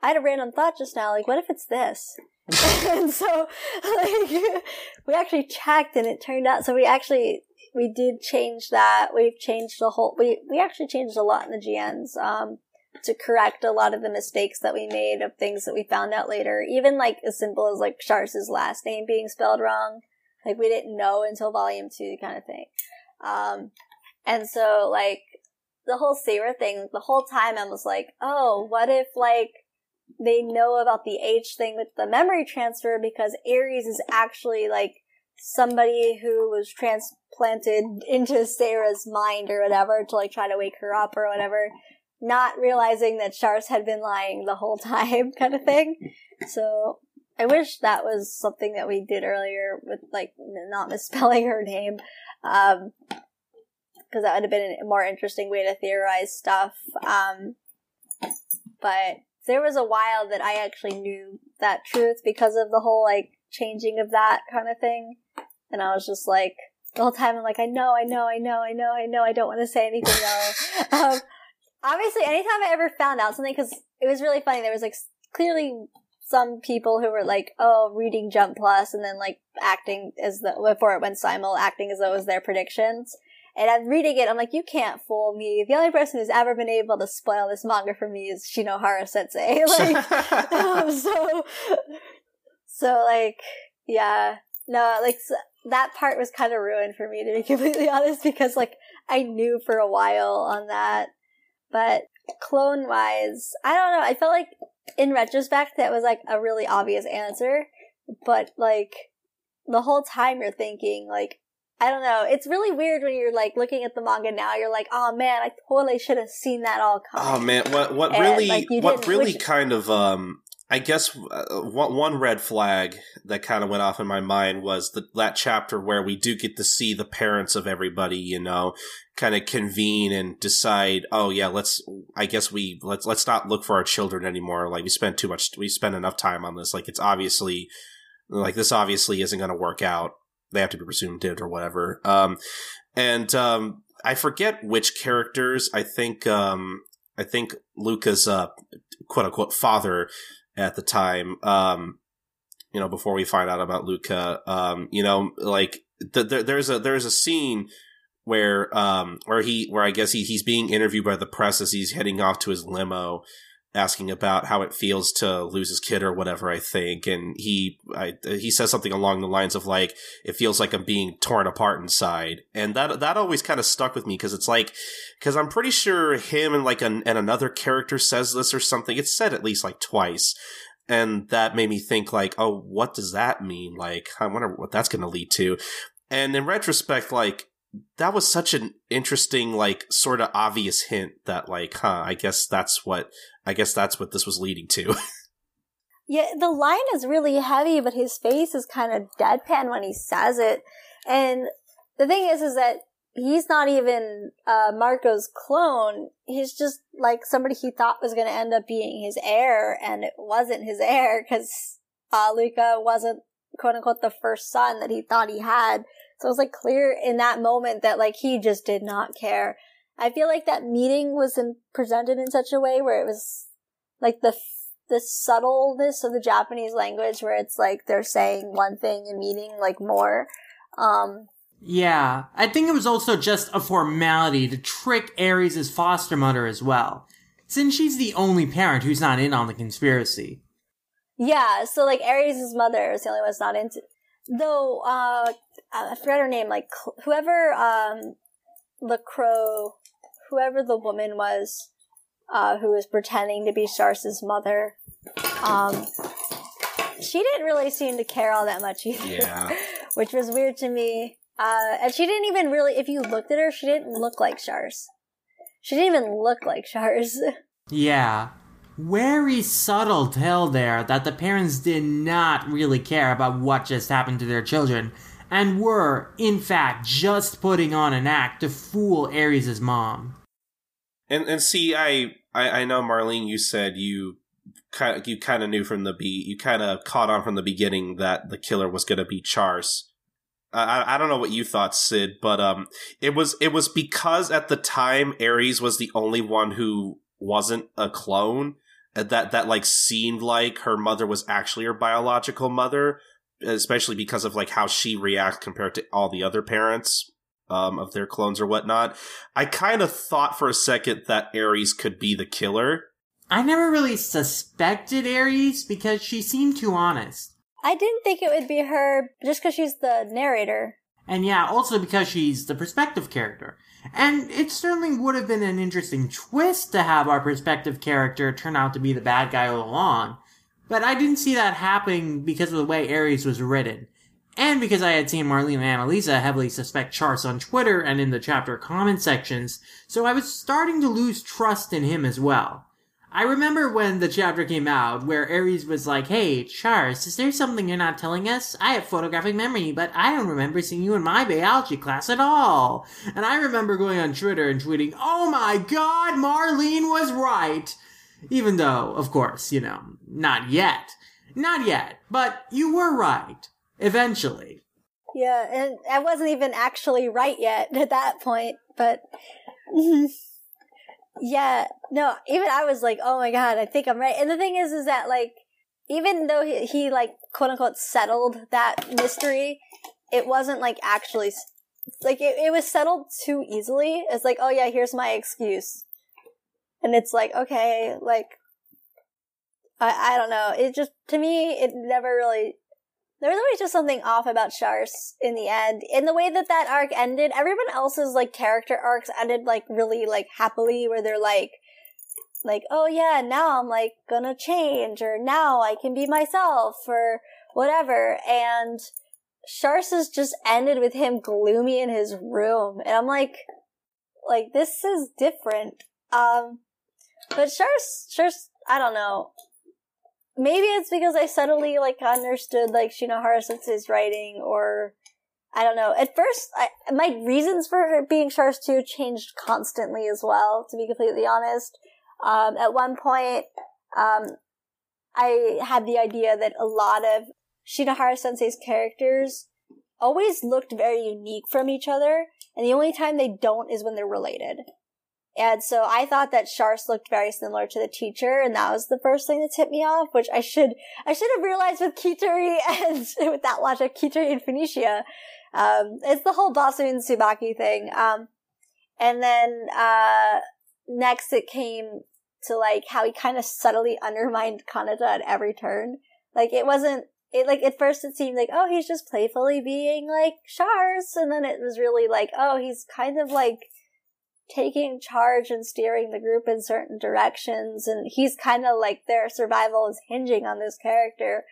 I had a random thought just now like what if it's this? And so like we actually checked and it turned out so we actually we did change that. We've changed the whole we we actually changed a lot in the gns um to correct a lot of the mistakes that we made of things that we found out later. Even like as simple as like Charce's last name being spelled wrong. Like we didn't know until volume two kind of thing. Um and so like the whole Sarah thing the whole time i was like oh what if like they know about the age thing with the memory transfer because Ares is actually like somebody who was transplanted into Sarah's mind or whatever to like try to wake her up or whatever, not realizing that Charce had been lying the whole time kind of thing. So I wish that was something that we did earlier with like not misspelling her name. Um, because that would have been a more interesting way to theorize stuff. Um, but there was a while that I actually knew that truth because of the whole like changing of that kind of thing. And I was just like, the whole time I'm like, I know, I know, I know, I know, I know, I don't want to say anything though. um, obviously, anytime I ever found out something, because it was really funny, there was like clearly some people who were like, oh, reading Jump Plus and then like acting as the, before it went simul, acting as though it was their predictions. And I'm reading it, I'm like, you can't fool me. The only person who's ever been able to spoil this manga for me is Shinohara Sensei. Like, um, so, so like, yeah, no, like so that part was kind of ruined for me to be completely honest because like I knew for a while on that, but clone wise, I don't know. I felt like in retrospect that was like a really obvious answer, but like the whole time you're thinking like I don't know. It's really weird when you're like looking at the manga now. You're like, oh man, I totally should have seen that all coming. Oh man, what what and, really like, what really kind of um I guess uh, one one red flag that kind of went off in my mind was the, that chapter where we do get to see the parents of everybody, you know, kind of convene and decide, oh yeah, let's I guess we let's let's not look for our children anymore. Like we spent too much we spent enough time on this. Like it's obviously like this obviously isn't going to work out they have to be presumed dead or whatever. Um, and um, I forget which characters. I think um, I think Luca's uh, quote unquote father at the time. Um, you know, before we find out about Luca, um, you know, like the, the, there's a there's a scene where um where he where I guess he he's being interviewed by the press as he's heading off to his limo asking about how it feels to lose his kid or whatever I think. And he I, he says something along the lines of like it feels like I'm being torn apart inside. And that that always kind of stuck with me because it's like because I'm pretty sure him and like an, and another character says this or something. It's said at least like twice. And that made me think like oh what does that mean? Like I wonder what that's going to lead to. And in retrospect like that was such an interesting, like, sort of obvious hint that, like, huh, I guess that's what, I guess that's what this was leading to. Yeah, the line is really heavy, but his face is kind of deadpan when he says it. And the thing is, is that he's not even uh, Marco's clone. He's just like somebody he thought was going to end up being his heir, and it wasn't his heir because uh, Luca wasn't quote unquote the first son that he thought he had. So it was like clear in that moment that like he just did not care. I feel like that meeting was in, presented in such a way where it was like the the subtleness of the Japanese language where it's like they're saying one thing and meaning like more. Um, yeah, I think it was also just a formality to trick Ares' foster mother as well, since she's the only parent who's not in on the conspiracy. Yeah, so like Ares' mother is the only one that's not into. Though uh, I forgot her name. Like whoever um, the crow, whoever the woman was, uh, who was pretending to be Charce's mother, um, she didn't really seem to care all that much either. Yeah. which was weird to me. Uh, and she didn't even really, if you looked at her, she didn't look like Charce. She didn't even look like Charce. Yeah. Very subtle tell there that the parents did not really care about what just happened to their children and were, in fact, just putting on an act to fool Ares' mom. And and see, I I, I know Marlene, you said you kind of, you kind of knew from the beat, you kind of caught on from the beginning that the killer was going to be Charce. I, I don't know what you thought, Sid, but um, it was it was because at the time Ares was the only one who wasn't a clone that that like seemed like her mother was actually her biological mother, especially because of like how she reacts compared to all the other parents um, of their clones or whatnot. I kind of thought for a second that Ares could be the killer. I never really suspected Ares because she seemed too honest. I didn't think it would be her just because she's the narrator. And yeah, also because she's the perspective character. And it certainly would have been an interesting twist to have our perspective character turn out to be the bad guy all along. But I didn't see that happening because of the way Ares was written. And because I had seen Marlene and Annalisa heavily suspect Charce on Twitter and in the chapter comment sections, so I was starting to lose trust in him as well. I remember when the chapter came out where Ares was like, Hey, Charce, is there something you're not telling us? I have photographic memory, but I don't remember seeing you in my biology class at all. And I remember going on Twitter and tweeting, Oh my god, Marlene was right! Even though, of course, you know, not yet. Not yet, but you were right. Eventually. Yeah, and I wasn't even actually right yet at that point, but. Yeah, no, even I was like, oh my god, I think I'm right. And the thing is, is that like, even though he, he like quote unquote settled that mystery, it wasn't like actually, like it, it was settled too easily. It's like, oh yeah, here's my excuse. And it's like, okay, like, I, I don't know. It just, to me, it never really there was always just something off about Charce in the end. In the way that that arc ended, everyone else's like character arcs ended like really like happily, where they're like, like, oh yeah, now I'm like gonna change, or now I can be myself, or whatever. And Charce has just ended with him gloomy in his room, and I'm like, like this is different. Um, but Charce, Charce, I don't know maybe it's because I suddenly like understood like Shinohara Sensei's writing or I don't know. At first, I, my reasons for her being Charce 2 changed constantly as well, to be completely honest. Um, at one point, um, I had the idea that a lot of Shinohara Sensei's characters always looked very unique from each other, and the only time they don't is when they're related. And so I thought that Charce looked very similar to the teacher, and that was the first thing that tipped me off, which I should, I should have realized with Quitterie and with that logic, Quitterie and Funicia. Um, it's the whole Bossun and Tsubaki thing. Um, and then, uh, next it came to like how he kind of subtly undermined Kanata at every turn. Like it wasn't, it like at first it seemed like, oh, he's just playfully being like Charce, and then it was really like, oh, he's kind of like, taking charge and steering the group in certain directions. And he's kind of like their survival is hinging on this character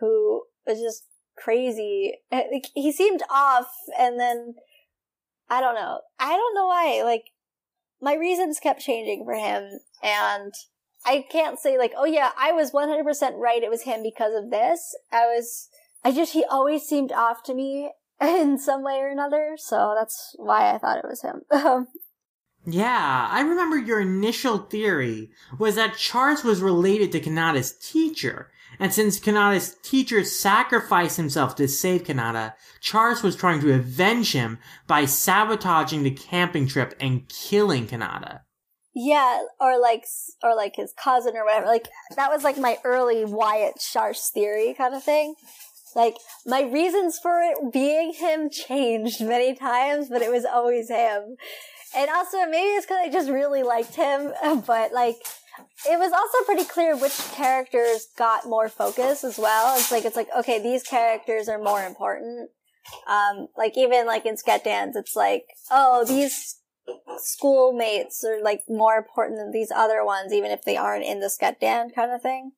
who is just crazy. Eh, he seemed off and then I don't know. I don't know why. Like my reasons kept changing for him and I can't say like, oh yeah, I was 100% right. It was him because of this. I was, I just, he always seemed off to me in some way or another. So that's why I thought it was him. Um, yeah, I remember your initial theory was that Charce was related to Kanata's teacher. And since Kanata's teacher sacrificed himself to save Kanata, Charce was trying to avenge him by sabotaging the camping trip and killing Kanata. Yeah, or like, or like his cousin or whatever. Like that was like my early Wyatt Charce theory kind of thing. Like my reasons for it being him changed many times, but it was always him. And also maybe it's because I just really liked him, but like it was also pretty clear which characters got more focus as well. It's like it's like okay, these characters are more important. Um, like even like in Sket Dance, it's like oh these schoolmates are like more important than these other ones, even if they aren't in the Sket Dance kind of thing.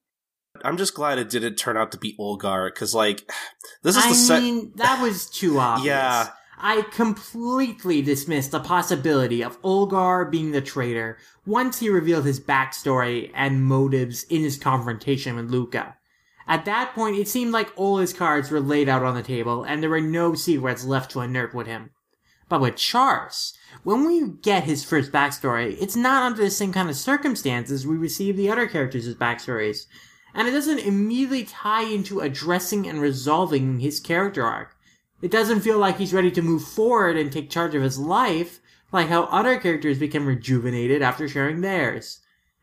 I'm just glad it didn't turn out to be Ulgar because, like, this is I the set. I mean, that was too obvious. yeah, I completely dismissed the possibility of Ulgar being the traitor once he revealed his backstory and motives in his confrontation with Luca. At that point, it seemed like all his cards were laid out on the table and there were no secrets left to unearth with him. But with Charce, when we get his first backstory, it's not under the same kind of circumstances we receive the other characters' backstories, and it doesn't immediately tie into addressing and resolving his character arc. It doesn't feel like he's ready to move forward and take charge of his life, like how other characters become rejuvenated after sharing theirs.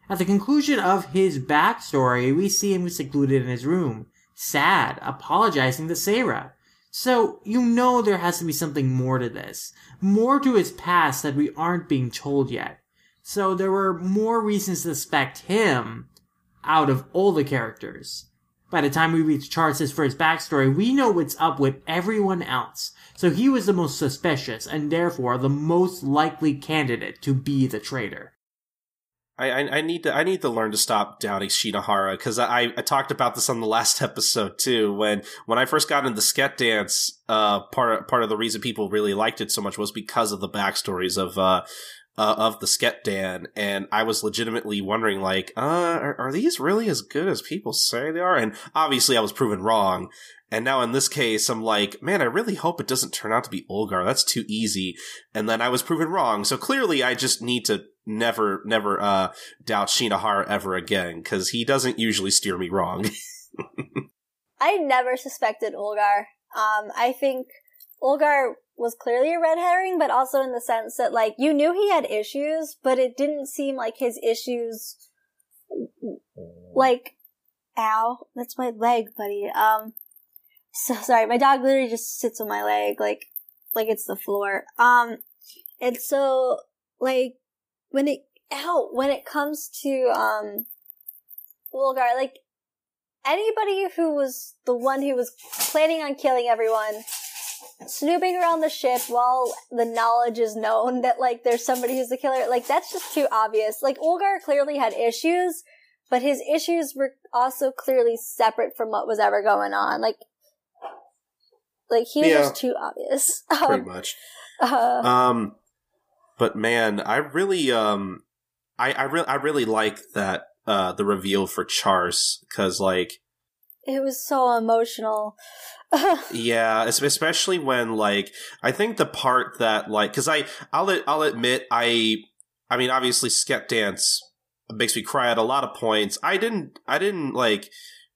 At the conclusion of his backstory, we see him secluded in his room, sad, apologizing to Sarah. So, you know there has to be something more to this. More to his past that we aren't being told yet. So there were more reasons to suspect him out of all the characters by the time we reach Charce's first backstory, we know what's up with everyone else. So he was the most suspicious and therefore the most likely candidate to be the traitor. I, I, need to I need to learn to stop doubting Shinohara because I, I talked about this on the last episode too. When when I first got into the Sket Dance, uh, part part of the reason people really liked it so much was because of the backstories of uh, uh, of the Sket Dan, and I was legitimately wondering, like, uh, are, are, these really as good as people say they are? And obviously, I was proven wrong. And now in this case, I'm like, man, I really hope it doesn't turn out to be Ulgar. That's too easy. And then I was proven wrong. So clearly, I just need to never, never uh, doubt Shinohara ever again because he doesn't usually steer me wrong. I never suspected Ulgar. Um, I think Ulgar was clearly a red herring, but also in the sense that like you knew he had issues, but it didn't seem like his issues like ow, that's my leg, buddy. Um so sorry, my dog literally just sits on my leg like like it's the floor. Um and so like when it ow, when it comes to um Ulgar, like anybody who was the one who was planning on killing everyone snooping around the ship while the knowledge is known that like there's somebody who's the killer, like that's just too obvious. Like Ulgar clearly had issues, but his issues were also clearly separate from what was ever going on. Like, like he was yeah, just too obvious. pretty um, much. Uh, um, but man, I really, um, I, I really, I really like that, uh, the reveal for Charce cause like, it was so emotional. yeah, especially when like I think the part that like because I I'll I'll admit I I mean obviously Sket Dance makes me cry at a lot of points. I didn't I didn't like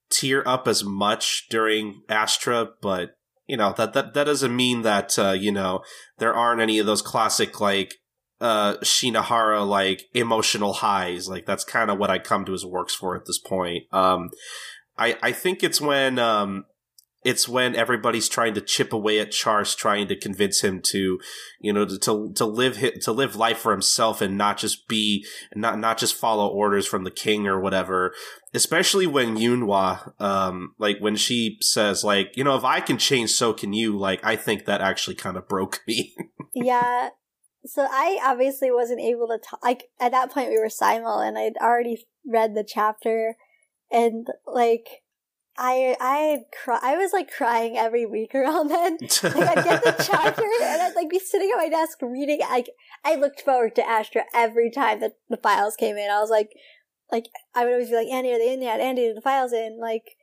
tear up as much during Astra, but you know that that that doesn't mean that uh, you know there aren't any of those classic like uh Shinohara like emotional highs. Like that's kind of what I come to his works for at this point. Um I I think it's when um it's when everybody's trying to chip away at Charce, trying to convince him to, you know, to to, to live to live life for himself and not just be not not just follow orders from the king or whatever. Especially when Yunhua, um, like when she says, like, you know, if I can change, so can you. Like, I think that actually kind of broke me. yeah. So I obviously wasn't able to talk. Like at that point, we were simul, and I'd already read the chapter, and like I I cry. I was like crying every week around then. Like I'd get the chapter and I'd like be sitting at my desk reading. Like I looked forward to Astra every time that the files came in. I was like, like I would always be like, Andy, are they in yet? Andy, are the files in? Like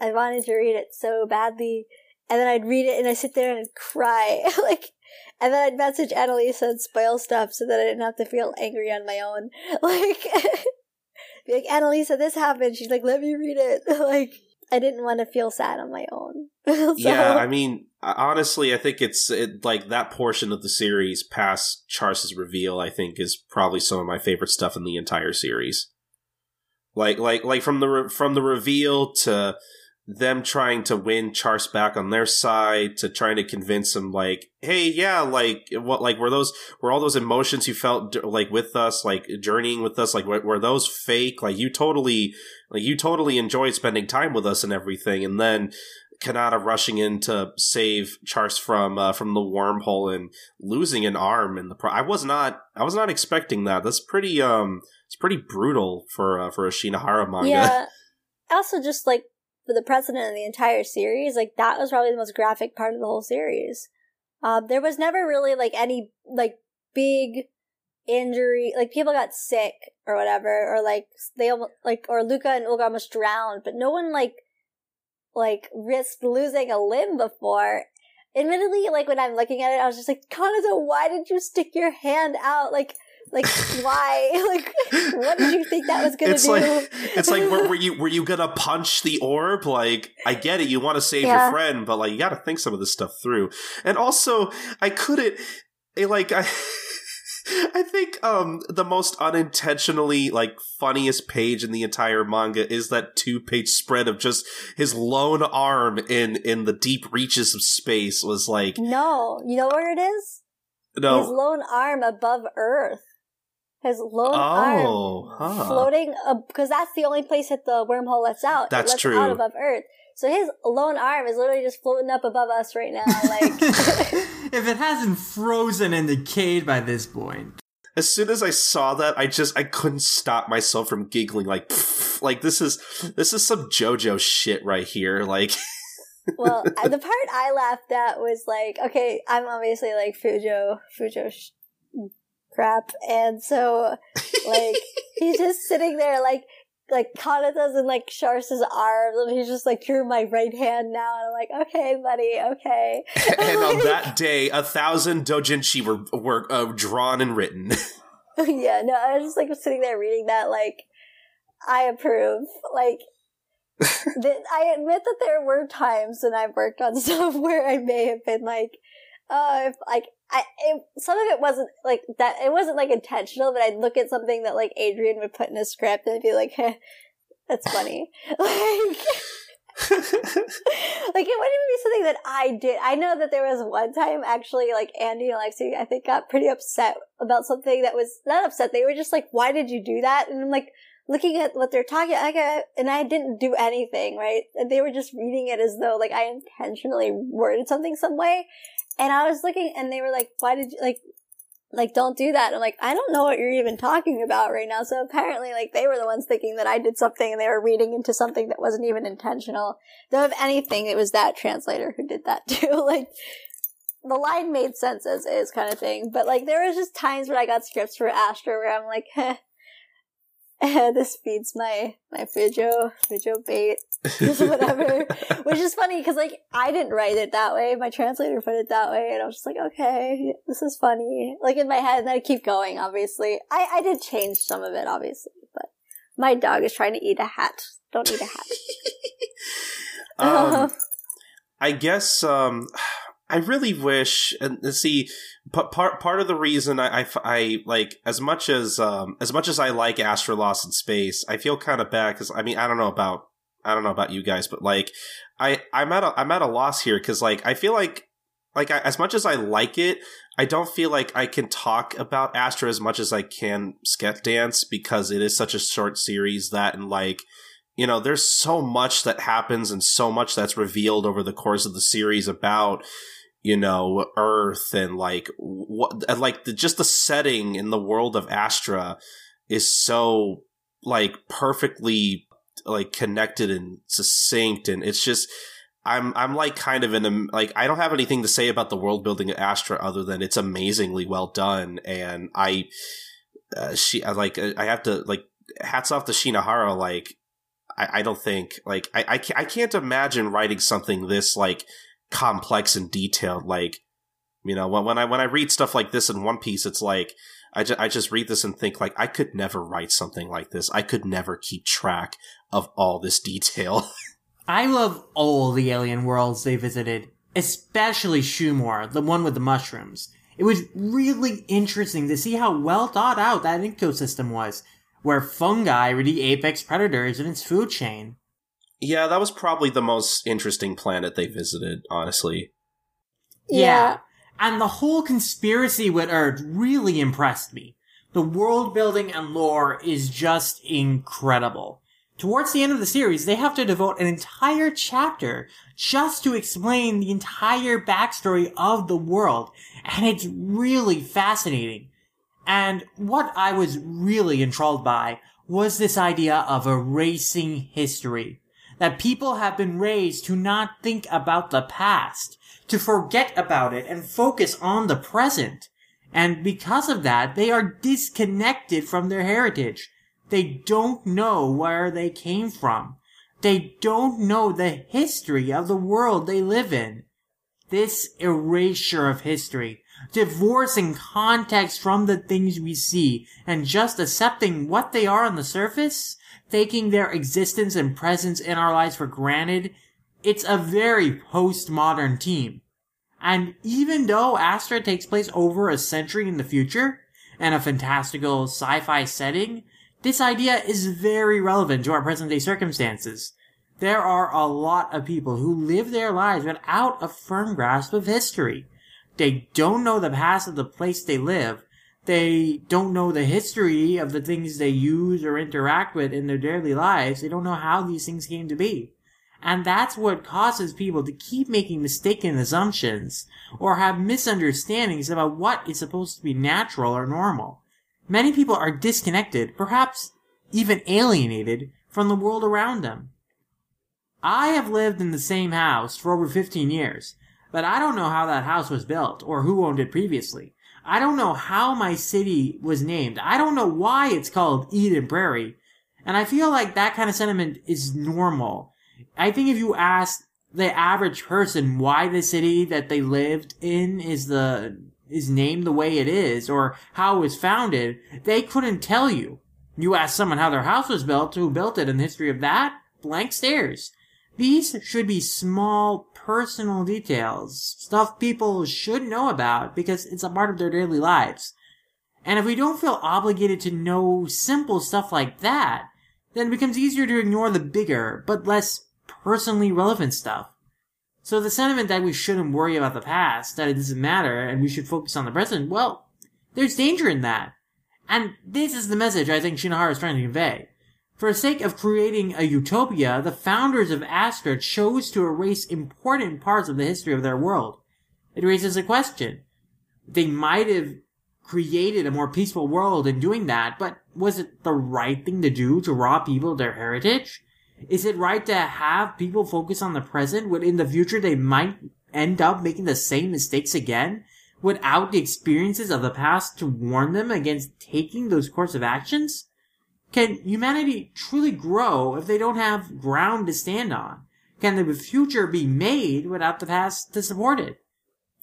I wanted to read it so badly, and then I'd read it and I sit there and I'd cry, like, and then I'd message Annalisa and spoil stuff so that I didn't have to feel angry on my own, like. Be like, Annalisa, this happened. She's like, let me read it. like, I didn't want to feel sad on my own. so. Yeah, I mean, honestly, I think it's it, like that portion of the series past Charce's reveal. I think is probably some of my favorite stuff in the entire series. Like, like, like from the re- from the reveal to them trying to win Charce back on their side to trying to convince him like, hey, yeah, like what, like were those were all those emotions you felt like with us, like journeying with us, like were, those fake? Like you totally, like you totally enjoyed spending time with us and everything, and then Kanata rushing in to save Charce from uh, from the wormhole and losing an arm in the pro. I was not I was not expecting that. That's pretty um it's pretty brutal for uh, for a Shinohara manga. Yeah. Also, just like for the president of the entire series, like that was probably the most graphic part of the whole series. Um, there was never really like any like big injury, like people got sick or whatever, or like they like or Luca and Ulgar almost drowned, but no one like like risked losing a limb before. Admittedly, like when I'm looking at it, I was just like, Kanata, why did you stick your hand out? Like like why? like what did you think that was gonna it's do? Like, it's like were, were, you were you gonna punch the orb? Like I get it, you want to save yeah. your friend, but like you got to think some of this stuff through. And also, I couldn't eh, like I. I think um the most unintentionally like funniest page in the entire manga is that two page spread of just his lone arm in in the deep reaches of space was like No, you know where it is? No. His lone arm above Earth his lone oh, arm huh. floating because that's the only place that the wormhole lets out. That's lets true. Out above Earth. So his lone arm is literally just floating up above us right now. Like, if it hasn't frozen and decayed by this point. As soon as I saw that, I just I couldn't stop myself from giggling. Like, like this is this is some JoJo shit right here. Like. well, the part I laughed at was like, okay, I'm obviously like Fujo, Fujo crap. And so, like, he's just sitting there, like, like Kanata's in like Charce's arms, and he's just like, "You're my right hand now." And I'm like, "Okay, buddy, okay." and on that day, a thousand dojinshi were were uh, drawn and written. yeah, no, I was just like sitting there reading that, like, I approve. Like, I admit that there were times when I've worked on stuff where I may have been like, uh, if, like I it, some of it wasn't like that. It wasn't like intentional, but I'd look at something that like Adrian would put in a script and I'd be like, eh, "That's funny." like. like it wouldn't even be something that I did. I know that there was one time actually, like Andy and Alexi, I think got pretty upset about something that was not upset. They were just like, "Why did you do that?" And I'm like, looking at what they're talking, I, and I didn't do anything, right? And they were just reading it as though like I intentionally worded something some way, and I was looking and they were like, why did you, like, like, don't do that. I'm like, I don't know what you're even talking about right now. So apparently, like, they were the ones thinking that I did something and they were reading into something that wasn't even intentional. Though, if anything, it was that translator who did that too. like, the line made sense as is kind of thing. But, like, there was just times where I got scripts for Astra where I'm like, Heh, this feeds my my Fujo Fujo bait, whatever. Which is funny because like I didn't write it that way. My translator put it that way, and I was just like, okay, this is funny. Like in my head, and I keep going. Obviously, I I did change some of it, obviously, but my dog is trying to eat a hat. Don't eat a hat. um, I guess um, I really wish and see part part of the reason I, I, I, like as much as um as much as I like Astra Lost in Space, I feel kind of bad because I mean I don't know about I don't know about you guys, but like I I'm at a I'm at a loss here because like I feel like like I, as much as I like it, I don't feel like I can talk about Astra as much as I can Sket Dance because it is such a short series that and like you know there's so much that happens and so much that's revealed over the course of the series about you know, Earth and like what, like the, just the setting in the world of Astra is so like perfectly like connected and succinct, and it's just. I'm I'm like kind of in a like I don't have anything to say about the world building of Astra other than it's amazingly well done and I uh, she like I have to like hats off to Shinohara. Like, I, I don't think like I, I I can't imagine writing something this like complex and detailed. Like, you know, when when I when I read stuff like this in One Piece, it's like I just, I just read this and think like I could never write something like this. I could never keep track of all this detail. I love all the alien worlds they visited, especially Shumor, the one with the mushrooms. It was really interesting to see how well thought out that ecosystem was, where fungi were the apex predators in its food chain. Yeah, that was probably the most interesting planet they visited, honestly. Yeah. yeah. And the whole conspiracy with Earth really impressed me. The world building and lore is just incredible. Towards the end of the series, they have to devote an entire chapter just to explain the entire backstory of the world. And it's really fascinating. And what I was really enthralled by was this idea of erasing history. That people have been raised to not think about the past, to forget about it and focus on the present. And because of that, they are disconnected from their heritage. They don't know where they came from. They don't know the history of the world they live in. This erasure of history, divorcing context from the things we see, and just accepting what they are on the surface, taking their existence and presence in our lives for granted, it's a very postmodern team. And even though Astra takes place over a century in the future, and a fantastical sci-fi setting, this idea is very relevant to our present day circumstances. There are a lot of people who live their lives without a firm grasp of history. They don't know the past of the place they live. They don't know the history of the things they use or interact with in their daily lives. They don't know how these things came to be. And that's what causes people to keep making mistaken assumptions or have misunderstandings about what is supposed to be natural or normal. Many people are disconnected, perhaps even alienated, from the world around them. I have lived in the same house for over 15 years, but I don't know how that house was built or who owned it previously. I don't know how my city was named. I don't know why it's called Eden Prairie. And I feel like that kind of sentiment is normal. I think if you ask the average person why the city that they lived in is the is named the way it is or how it was founded, they couldn't tell you. You ask someone how their house was built, who built it, and the history of that, blank stares. These should be small personal details, stuff people should know about because it's a part of their daily lives. And if we don't feel obligated to know simple stuff like that, then it becomes easier to ignore the bigger, but less personally relevant stuff. So the sentiment that we shouldn't worry about the past, that it doesn't matter, and we should focus on the present, well, there's danger in that. And this is the message I think Shinohara is trying to convey. For the sake of creating a utopia, the founders of Astra chose to erase important parts of the history of their world. It raises a question. They might have created a more peaceful world in doing that, but was it the right thing to do to rob people of their heritage? Is it right to have people focus on the present when in the future they might end up making the same mistakes again without the experiences of the past to warn them against taking those course of actions? Can humanity truly grow if they don't have ground to stand on? Can the future be made without the past to support it?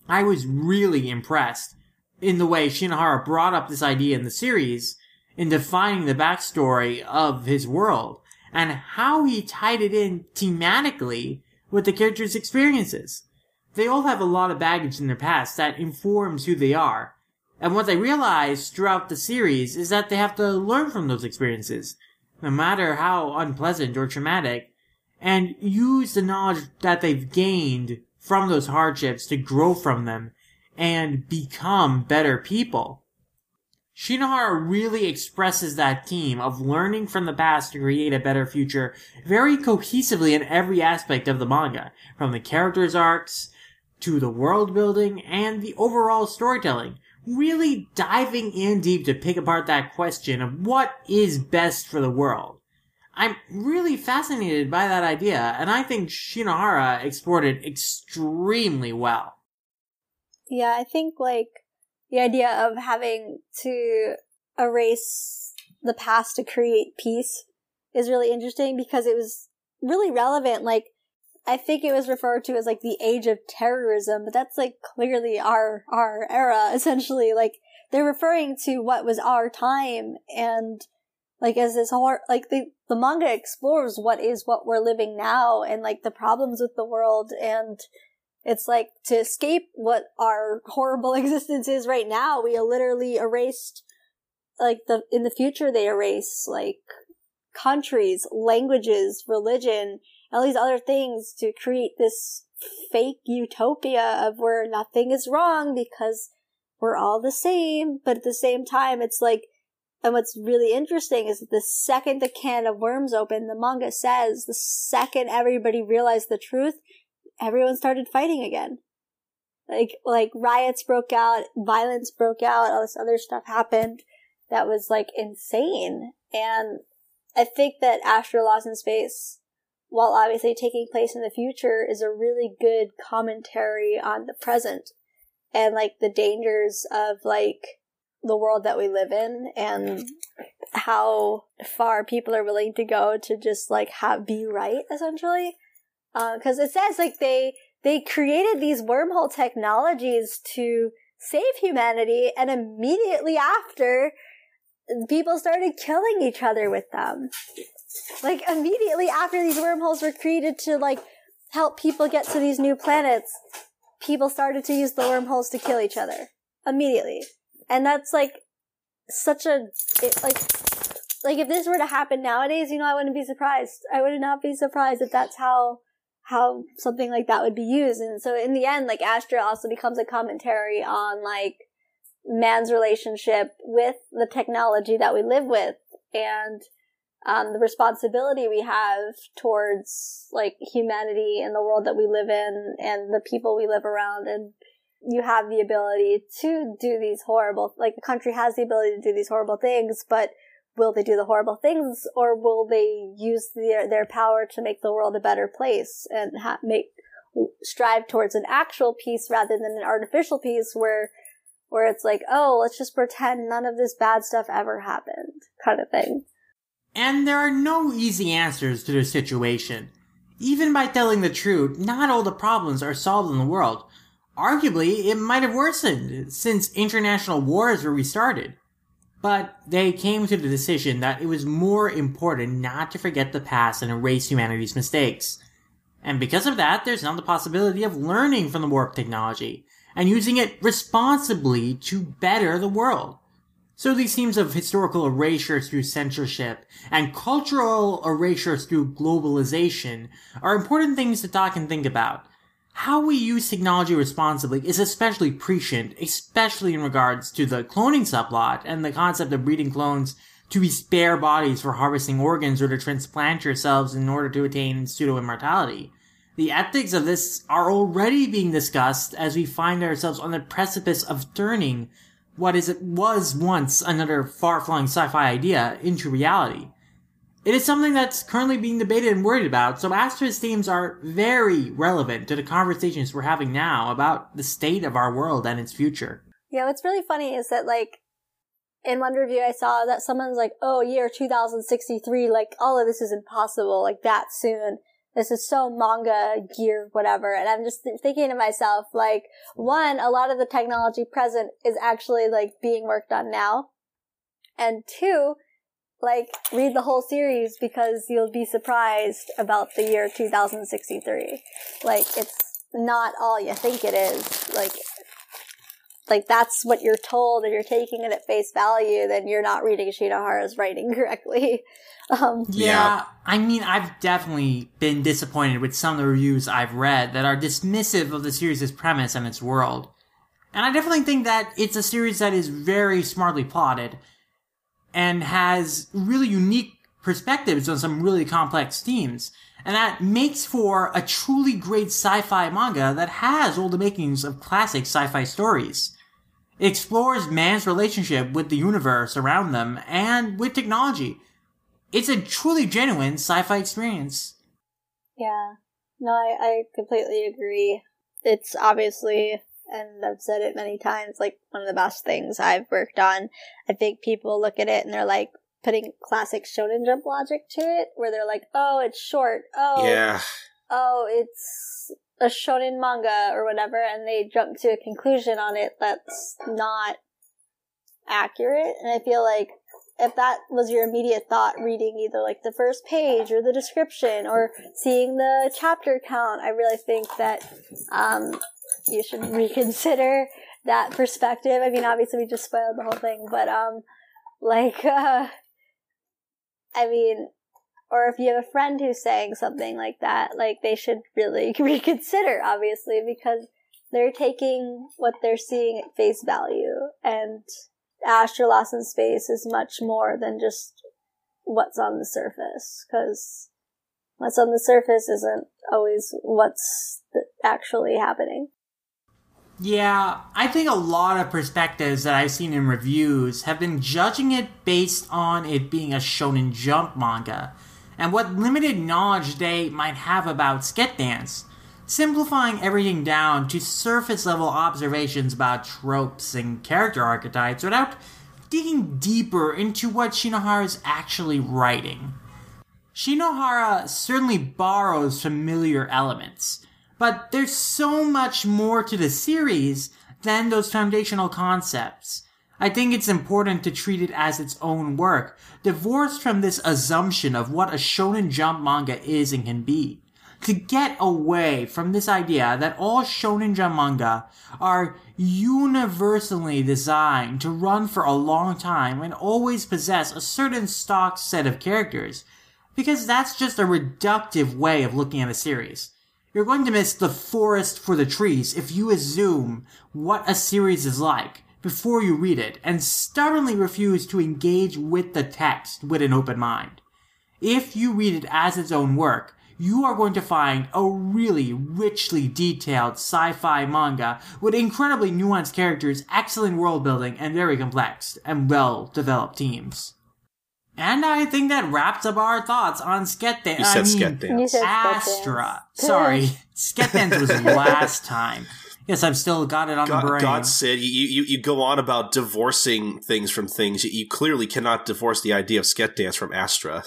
I was really impressed in the way Shinohara brought up this idea in the series in defining the backstory of his world and how he tied it in thematically with the characters' experiences. They all have a lot of baggage in their past that informs who they are. And what they realize throughout the series is that they have to learn from those experiences, no matter how unpleasant or traumatic, and use the knowledge that they've gained from those hardships to grow from them and become better people. Shinohara really expresses that theme of learning from the past to create a better future very cohesively in every aspect of the manga, from the characters' arcs to the world building and the overall storytelling, really diving in deep to pick apart that question of what is best for the world. I'm really fascinated by that idea, and I think Shinohara explored it extremely well. Yeah, I think like the idea of having to erase the past to create peace is really interesting because it was really relevant. Like, I think it was referred to as like the age of terrorism, but that's like clearly our, our era, essentially. Like, they're referring to what was our time and like as this horror, like the, the manga explores what is what we're living now and like the problems with the world and it's like to escape what our horrible existence is right now, we literally erased like the in the future they erase like countries, languages, religion, all these other things to create this fake utopia of where nothing is wrong because we're all the same. But at the same time, it's like, and what's really interesting is that the second the can of worms opened, the manga says the second everybody realized the truth, everyone started fighting again. Like, like riots broke out, violence broke out, all this other stuff happened that was like insane. And I think that Astra Lost in Space, while obviously taking place in the future, is a really good commentary on the present and like the dangers of like the world that we live in and how far people are willing to go to just like have be right essentially because uh, it says like they they created these wormhole technologies to save humanity and immediately after people started killing each other with them. Like immediately after these wormholes were created to like help people get to these new planets, people started to use the wormholes to kill each other immediately. And that's like such a it, like like if this were to happen nowadays, you know, I wouldn't be surprised. I would not be surprised if that's how how something like that would be used. And so in the end, like Astra also becomes a commentary on like man's relationship with the technology that we live with and um, the responsibility we have towards like humanity and the world that we live in and the people we live around and you have the ability to do these horrible like the country has the ability to do these horrible things but will they do the horrible things or will they use their their power to make the world a better place and ha- make strive towards an actual peace rather than an artificial peace where where it's like, oh, let's just pretend none of this bad stuff ever happened, kind of thing. And there are no easy answers to this situation. Even by telling the truth, not all the problems are solved in the world. Arguably, it might have worsened since international wars were restarted. But they came to the decision that it was more important not to forget the past and erase humanity's mistakes. And because of that, there's now the possibility of learning from the warp technology and using it responsibly to better the world. So these themes of historical erasure through censorship and cultural erasure through globalization are important things to talk and think about. How we use technology responsibly is especially prescient, especially in regards to the cloning subplot and the concept of breeding clones to be spare bodies for harvesting organs or to transplant yourselves in order to attain pseudo immortality. The ethics of this are already being discussed as we find ourselves on the precipice of turning what is it was once another far-flung sci-fi idea into reality. It is something that's currently being debated and worried about, so Astra's themes are very relevant to the conversations we're having now about the state of our world and its future. Yeah, what's really funny is that like in one review I saw that someone's like, "Oh, year 2063, like all of this is impossible, like that soon." This is so manga gear, whatever. And I'm just thinking to myself, like, one, a lot of the technology present is actually like being worked on now. And two, like, read the whole series because you'll be surprised about the year 2063. Like, it's not all you think it is. Like, like that's what you're told and you're taking it at face value, then you're not reading Shinohara's writing correctly. Um, yeah, yeah, I mean, I've definitely been disappointed with some of the reviews I've read that are dismissive of the series' premise and its world. And I definitely think that it's a series that is very smartly plotted and has really unique perspectives on some really complex themes. And that makes for a truly great sci-fi manga that has all the makings of classic sci-fi stories. It explores man's relationship with the universe around them and with technology. It's a truly genuine sci-fi experience. Yeah. No, I, I completely agree. It's obviously, and I've said it many times, like one of the best things I've worked on. I think people look at it and they're like, putting classic Shonen Jump logic to it, where they're like, "Oh, it's short. Oh, yeah. Oh, it's a shonen manga or whatever," and they jump to a conclusion on it that's not accurate. And I feel like if that was your immediate thought reading either like the first page or the description or seeing the chapter count, I really think that um, you should reconsider that perspective. I mean, obviously we just spoiled the whole thing, but um, like, uh, I mean, or if you have a friend who's saying something like that, like they should really reconsider, obviously, because they're taking what they're seeing at face value and Astra Lost in Space is much more than just what's on the surface, because what's on the surface isn't always what's actually happening. Yeah, I think a lot of perspectives that I've seen in reviews have been judging it based on it being a Shonen Jump manga, and what limited knowledge they might have about Sket Dance simplifying everything down to surface level observations about tropes and character archetypes without digging deeper into what Shinohara is actually writing. Shinohara certainly borrows familiar elements, but there's so much more to the series than those foundational concepts. I think it's important to treat it as its own work, divorced from this assumption of what a shonen jump manga is and can be to get away from this idea that all shonen jump manga are universally designed to run for a long time and always possess a certain stock set of characters, because that's just a reductive way of looking at a series. You're going to miss the forest for the trees if you assume what a series is like before you read it and stubbornly refuse to engage with the text with an open mind. If you read it as its own work, you are going to find a really richly detailed sci-fi manga with incredibly nuanced characters, excellent world building, and very complex and well developed teams. And I think that wraps up our thoughts on Sket Dance. You said Sket Dance. Astra. Sorry. Sket Dance was last time. Yes, I've still got it on God, the brain. God said you, you, you go on about divorcing things from things. You clearly cannot divorce the idea of Sket Dance from Astra.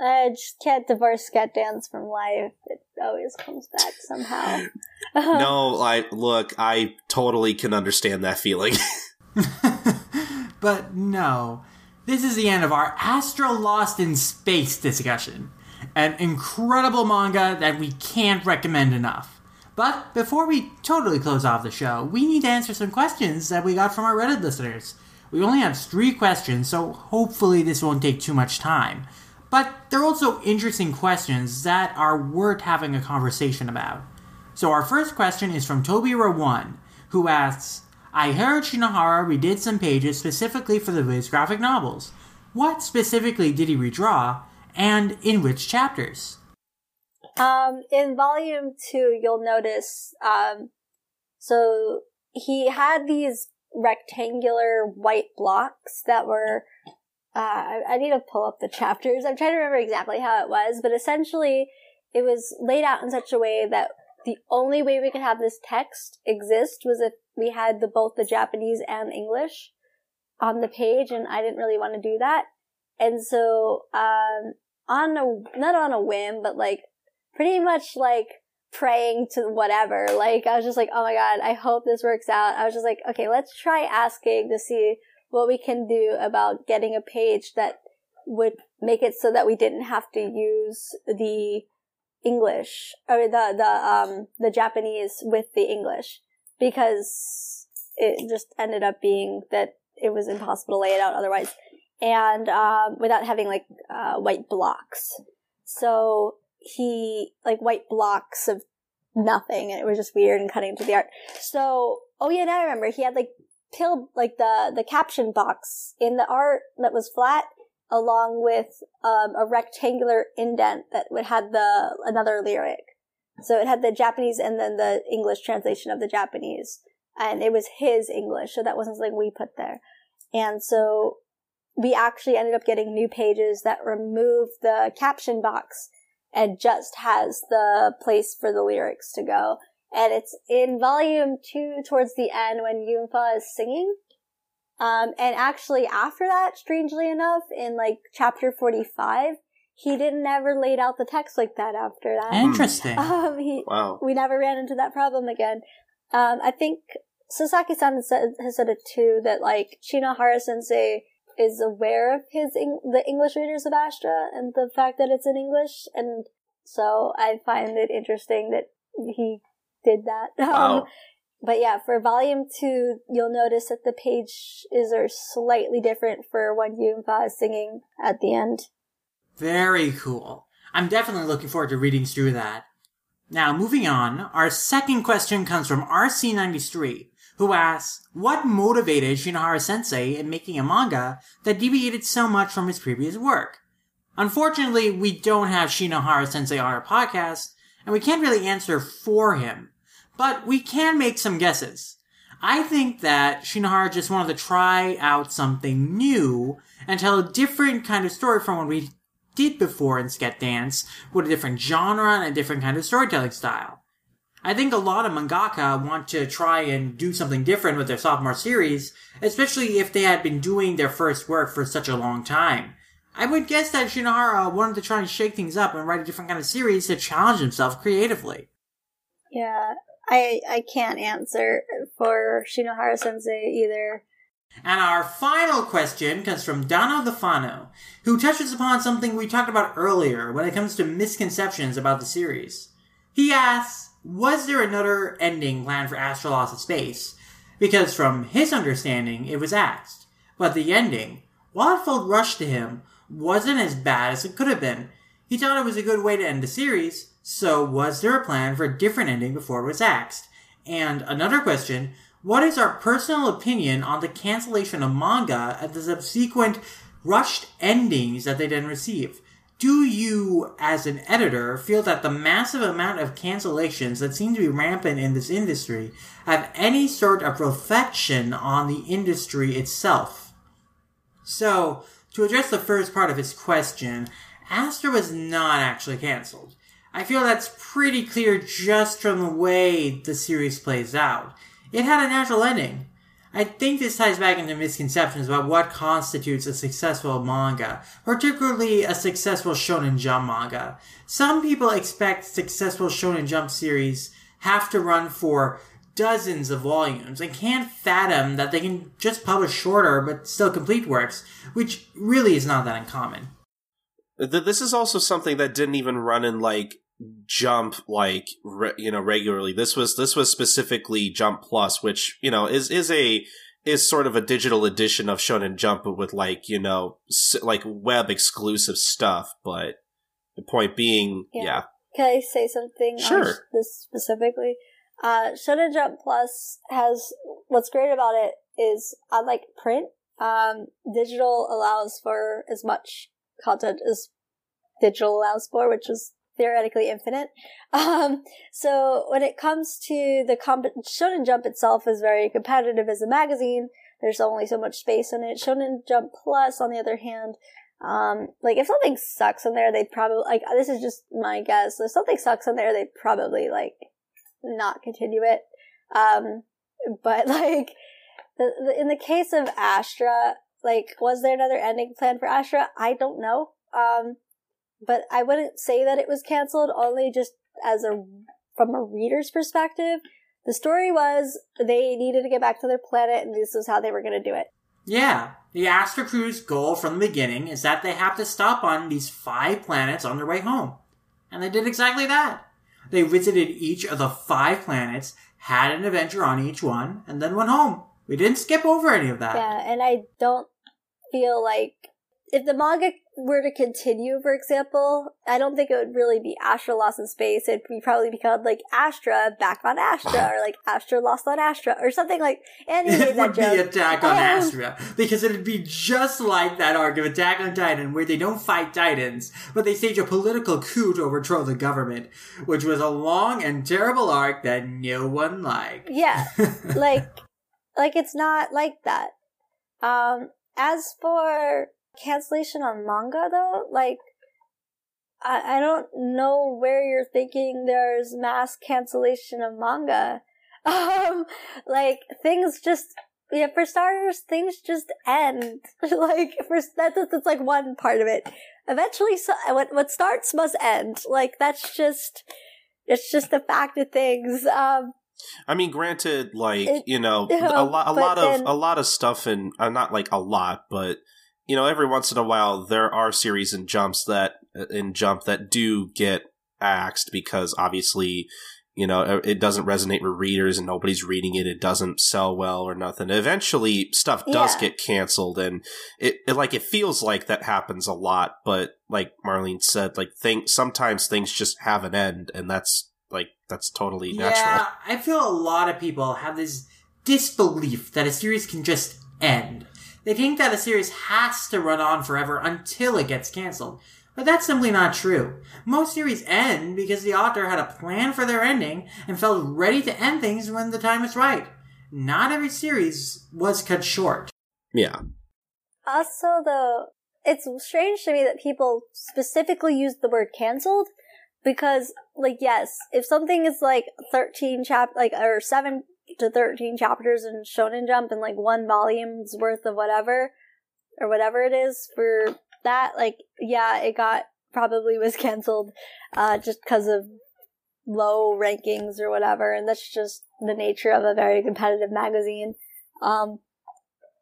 I just can't divorce Sket Dance from life. It always comes back somehow. no, I look, I totally can understand that feeling. but no. This is the end of our Astra Lost in Space discussion. An incredible manga that we can't recommend enough. But before we totally close off the show, we need to answer some questions that we got from our Reddit listeners. We only have three questions, so hopefully this won't take too much time. But they're also interesting questions that are worth having a conversation about. So our first question is from Toby1, who asks, I heard Shinohara redid some pages specifically for the Viz graphic novels. What specifically did he redraw, and in which chapters? Um, in volume two, you'll notice, um, so he had these rectangular white blocks that were uh, I, I need to pull up the chapters. I'm trying to remember exactly how it was, but essentially it was laid out in such a way that the only way we could have this text exist was if we had the both the Japanese and English on the page, and I didn't really want to do that. And so, um, on a not on a whim, but like pretty much like praying to whatever. Like I was just like, oh my god, I hope this works out. I was just like, okay, let's try asking to see what we can do about getting a page that would make it so that we didn't have to use the English or the the um the Japanese with the English because it just ended up being that it was impossible to lay it out otherwise. And um without having like uh, white blocks. So he like white blocks of nothing and it was just weird and cutting into the art. So oh yeah now i remember. He had like pill like the the caption box in the art that was flat along with um, a rectangular indent that would had the another lyric so it had the japanese and then the english translation of the japanese. And it was his english so that wasn't something we put there. And so we actually ended up getting new pages that remove the caption box and just has the place for the lyrics to go. And it's in volume two towards the end when Yunhua is singing. Um, and actually after that, strangely enough, in like chapter 45, he didn't ever laid out the text like that after that. Interesting. Um, he, Wow. we never ran into that problem again. Um, I think Sasaki-san has said, has said it too, that like Shinohara sensei is aware of his, Eng- the English readers of Astra and the fact that it's in English. And so I find it interesting that he did that. Um, but yeah, for volume two, you'll notice that the pages are slightly different for when Yunhua is singing at the end. Very cool. I'm definitely looking forward to reading through that. Now, moving on, our second question comes from RC93, who asks, What motivated Shinohara sensei in making a manga that deviated so much from his previous work? Unfortunately, we don't have Shinohara sensei on our podcast, and we can't really answer for him, but we can make some guesses. I think that Shinohara just wanted to try out something new and tell a different kind of story from what we did before in Sket Dance with a different genre and a different kind of storytelling style. I think a lot of mangaka want to try and do something different with their sophomore series, especially if they had been doing their first work for such a long time. I would guess that Shinohara wanted to try and shake things up and write a different kind of series to challenge himself creatively. Yeah, I I can't answer for Shinohara Sensei either. And our final question comes from Dano the Fano, who touches upon something we talked about earlier when it comes to misconceptions about the series. He asks, was there another ending planned for Astra in Space? Because from his understanding, it was axed. But the ending, while it felt rushed to him, wasn't as bad as it could have been. He thought it was a good way to end the series, so was there a plan for a different ending before it was axed? And another question, what is our personal opinion on the cancellation of manga and the subsequent rushed endings that they then receive? Do you, as an editor, feel that the massive amount of cancellations that seem to be rampant in this industry have any sort of reflection on the industry itself? So, to address the first part of his question, Astra was not actually cancelled. I feel that's pretty clear just from the way the series plays out. It had a natural ending. I think this ties back into misconceptions about what constitutes a successful manga, particularly a successful Shonen Jump manga. Some people expect successful Shonen Jump series have to run for dozens of volumes and can't fathom that they can just publish shorter but still complete works, which really is not that uncommon. This is also something that didn't even run in like Jump, like re- you know, regularly. This was this was specifically Jump Plus, which you know is is a is sort of a digital edition of Shonen Jump, but with like you know s- like web exclusive stuff. But the point being, Yeah. yeah, Can I say something on Sure. this specifically? Uh, Shonen Jump Plus has what's great about it is unlike print, um, digital allows for as much content as digital allows for, which is theoretically infinite. Um, so when it comes to the comp- Shonen Jump itself is very competitive as a magazine. There's only so much space in it. Shonen Jump Plus, on the other hand, um, like if something sucks in there, they'd probably like this is just my guess. If something sucks in there, they'd probably like not continue it. Um, but like the, the, in the case of Astra, like was there another ending plan for Astra? I don't know. Um, but I wouldn't say that it was canceled only just as a from a reader's perspective. The story was they needed to get back to their planet, and this was how they were going to do it. Yeah, the Astra Crew's goal from the beginning is that they have to stop on these five planets on their way home. And they did exactly that. They visited each of the five planets, had an adventure on each one, and then went home. We didn't skip over any of that. Yeah, and I don't feel like if the manga were to continue, for example, I don't think it would really be Astra Lost in Space. It'd be probably be called like Astra Back on Astra or like Astra Lost on Astra or something like. And It would be joke. Attack on Um, Astra because it'd be just like that arc of Attack on Titan, where they don't fight Titans, but they stage a political coup to overthrow the government, which was a long and terrible arc that no one liked. Yeah, like like it's not like that. Um, as for cancellation on manga though, like I, I don't know where you're thinking there's mass cancellation of manga. Um, like things just yeah, for starters, things just end. like for that's that's like one part of it. Eventually, so, what what starts must end. Like that's just it's just the fact of things. Um, I mean, granted, like it, you know, a lot, a lot then, of a lot of stuff, and uh, not like a lot, but you know, every once in a while there are series and jumps that in jump that do get axed because obviously you know it doesn't resonate with readers and nobody's reading it. It doesn't sell well or nothing. Eventually stuff does yeah. get canceled and it, it, like it feels like that happens a lot but like marlene said like think sometimes things just have an end and that's like that's totally natural. Yeah i feel a lot of people have this disbelief that a series can just end they think that a series has to run on forever until it gets canceled but that's simply not true. Most series end because the author had a plan for their ending and felt ready to end things when the time was right. Not every series was cut short. Yeah. Also, though, it's strange to me that people specifically use the word canceled because, like, yes, if something is like 13 chap, like, or 7 to 13 chapters in Shonen Jump and like one volume's worth of whatever, or whatever it is for that, like, yeah, it got probably was canceled uh, just because of low rankings or whatever, and that's just the nature of a very competitive magazine. Um,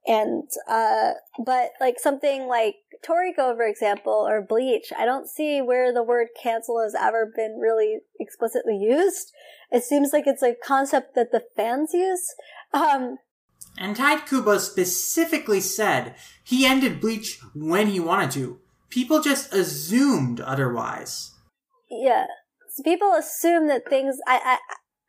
and uh, but like something like Toriko, for example, or Bleach, I don't see where the word cancel has ever been really explicitly used. It seems like it's a concept that the fans use. Um, and Tite Kubo specifically said he ended Bleach when he wanted to. People just assumed otherwise. Yeah. So people assume that things I, I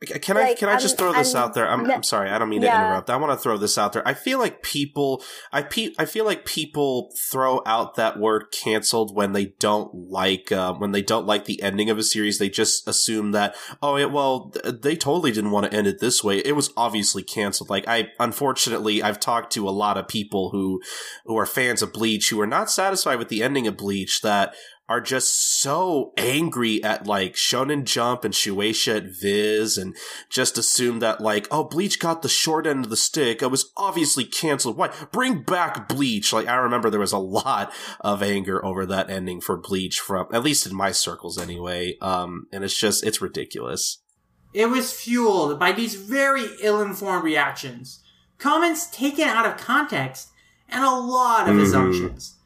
can like, I can I just throw this out there? I'm, I'm sorry, I don't mean yeah. to interrupt. I want to throw this out there. I feel like people, I pe- I feel like people throw out that word "canceled" when they don't like uh, when they don't like the ending of a series. They just assume that oh, yeah, well, they totally didn't want to end it this way. It was obviously canceled. Like I, unfortunately, I've talked to a lot of people who who are fans of Bleach who are not satisfied with the ending of Bleach that are just so angry at like Shonen Jump and Shueisha at Viz and just assume that like, oh, Bleach got the short end of the stick. It was obviously canceled. Why? Bring back Bleach. Like, I remember there was a lot of anger over that ending for Bleach from, at least in my circles anyway. Um, and it's just, it's ridiculous. It was fueled by these very ill-informed reactions, comments taken out of context, and a lot of mm-hmm. assumptions.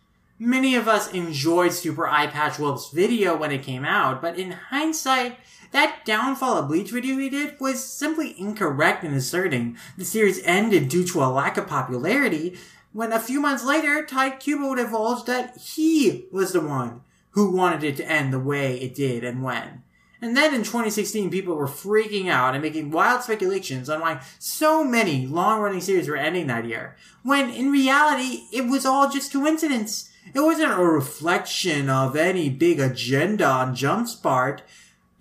Many of us enjoyed Super Eyepatch Wolf's video when it came out, but in hindsight, that downfall of Bleach video he did was simply incorrect in asserting the series ended due to a lack of popularity, when a few months later, Tite Kubo would divulge that he was the one who wanted it to end the way it did and when. And then in 2016, people were freaking out and making wild speculations on why so many long-running series were ending that year, when in reality, it was all just coincidence. It wasn't a reflection of any big agenda on Jump's part.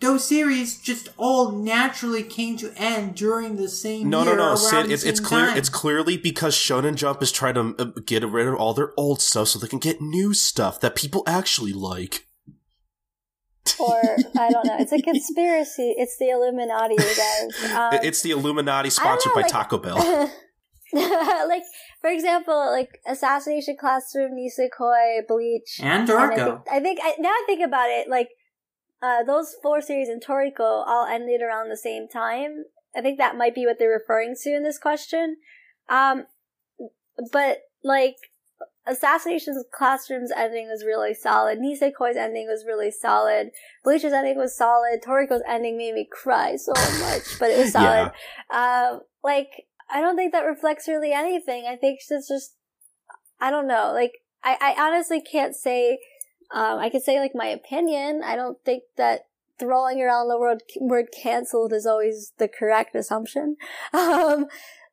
Those series just all naturally came to end during the same no, year. No, no, no, Sid. It's, it's clear. Time. It's clearly because Shonen Jump is trying to uh, get rid of all their old stuff so they can get new stuff that people actually like. Or I don't know. It's a conspiracy. It's the Illuminati, guys. Um, it's the Illuminati sponsored know, by like, Taco Bell. like for example, like Assassination Classroom, Nisekoi, Bleach, and Toriko. I think, I think I, now I think about it, like uh, those four series in Toriko all ended around the same time. I think that might be what they're referring to in this question. Um, but like Assassination Classroom's ending was really solid. Nisekoi's ending was really solid. Bleach's ending was solid. Toriko's ending made me cry so much, but it was solid. yeah. Uh, like I don't think that reflects really anything. I think it's just, I don't know. Like, I, I honestly can't say, um, I can say like my opinion. I don't think that throwing around the word, word canceled is always the correct assumption. Um,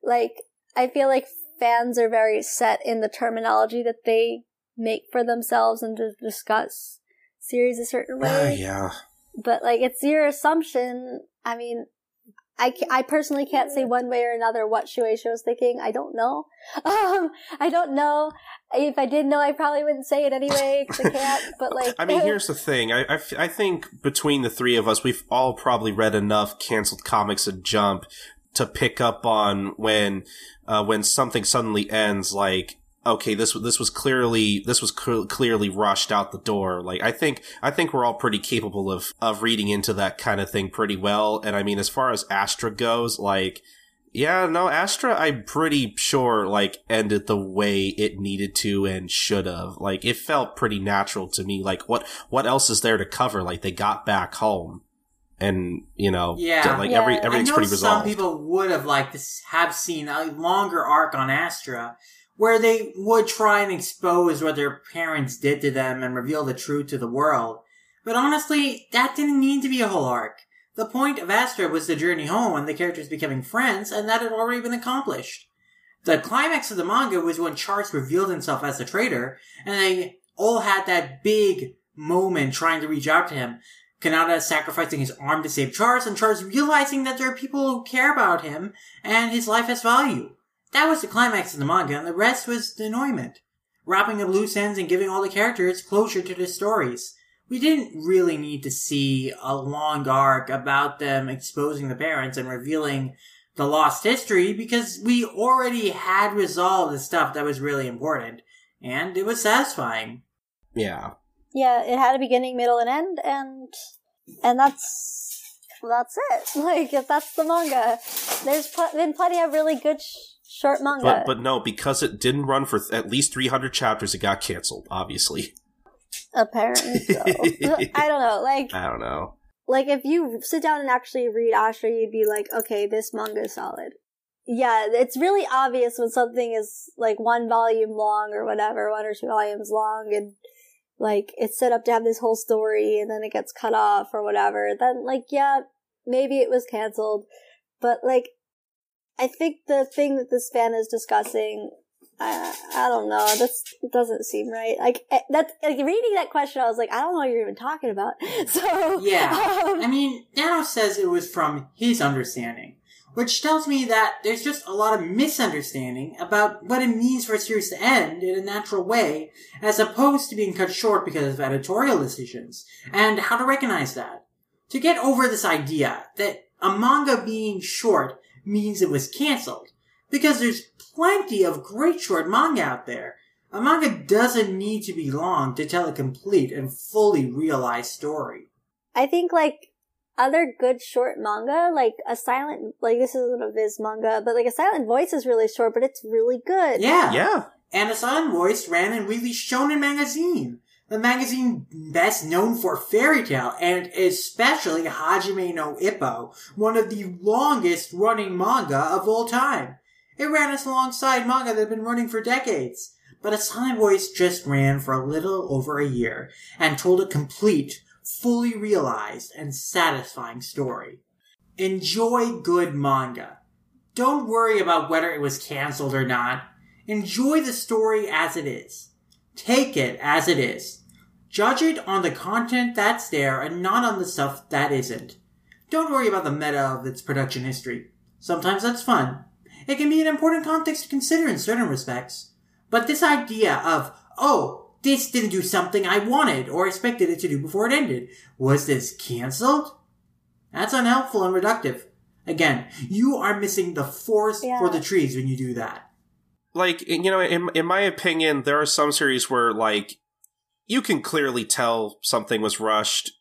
like, I feel like fans are very set in the terminology that they make for themselves and to discuss series a certain way. Uh, yeah. But like, it's your assumption. I mean, I, I personally can't say one way or another what Shueisha was thinking. I don't know. Um, I don't know. If I did know, I probably wouldn't say it anyway because I can't. But like, I mean, here's the thing. I, I, I think between the three of us, we've all probably read enough canceled comics and Jump to pick up on when uh, when something suddenly ends like okay this this was clearly this was cl- clearly rushed out the door. Like i think i think we're all pretty capable of of reading into that kind of thing pretty well. And i mean as far as astra goes like yeah no astra i'm pretty sure like ended the way it needed to and should have. Like it felt pretty natural to me. Like what what else is there to cover? Like they got back home and you know, yeah, like yeah. every everything's pretty resolved. Some people would have liked to have seen a longer arc on Astra, where they would try and expose what their parents did to them and reveal the truth to the world. But honestly, that didn't need to be a whole arc. The point of Astra was the journey home and the characters becoming friends, and that had already been accomplished. The climax of the manga was when Charce revealed himself as a traitor, and they all had that big moment trying to reach out to him. Kanata sacrificing his arm to save Charce, and Charce realizing that there are people who care about him and his life has value. That was the climax of the manga, and the rest was denouement. Wrapping up loose ends and giving all the characters closure to their stories. We didn't really need to see a long arc about them exposing the parents and revealing the lost history because we already had resolved the stuff that was really important, and it was satisfying. Yeah yeah, it had a beginning, middle, and end, and and that's that's it. Like if that's the manga, there's pl- been plenty of really good sh- short manga. But but no, because it didn't run for th- at least 300 chapters, it got canceled. Obviously. Apparently, so. I don't know. Like I don't know. Like if you sit down and actually read Astra, you'd be like, okay, this manga is solid. Yeah, it's really obvious when something is like one volume long or whatever, one or two volumes long, and like it's set up to have this whole story and then it gets cut off or whatever, then like yeah, maybe it was canceled. But like I think the thing that this fan is discussing I, I don't know. This doesn't seem right. Like eh, that's like reading that question. I was like, I don't know what you're even talking about. So yeah, um, I mean, Dano says it was from his understanding which tells me that there's just a lot of misunderstanding about what it means for a series to end in a natural way, as opposed to being cut short because of editorial decisions, and how to recognize that. To get over this idea that a manga being short means it was cancelled, because there's plenty of great short manga out there. A manga doesn't need to be long to tell a complete and fully realized story. I think like other good short manga, like a silent, like this isn't a Viz manga, but like a silent voice is really short, but it's really good. Yeah. Yeah. And a silent voice ran in Weekly Shonen magazine. The magazine best known for Fairy Tail and especially Hajime no Ippo, one of the longest running manga of all time. It ran us alongside manga that had been running for decades. But silent voice just ran for a little over a year and told a complete, fully realized and satisfying story. Enjoy good manga. Don't worry about whether it was cancelled or not. Enjoy the story as it is. Take it as it is. Judge it on the content that's there and not on the stuff that isn't. Don't worry about the meta of its production history. Sometimes that's fun. It can be an important context to consider in certain respects. But this idea of, oh, this didn't do something I wanted or expected it to do before it ended. Was this cancelled? That's unhelpful and reductive. Again, you are missing the forest yeah. for the trees when you do that. Like, you know, in, in my opinion, there are some series where, like, you can clearly tell something was rushed,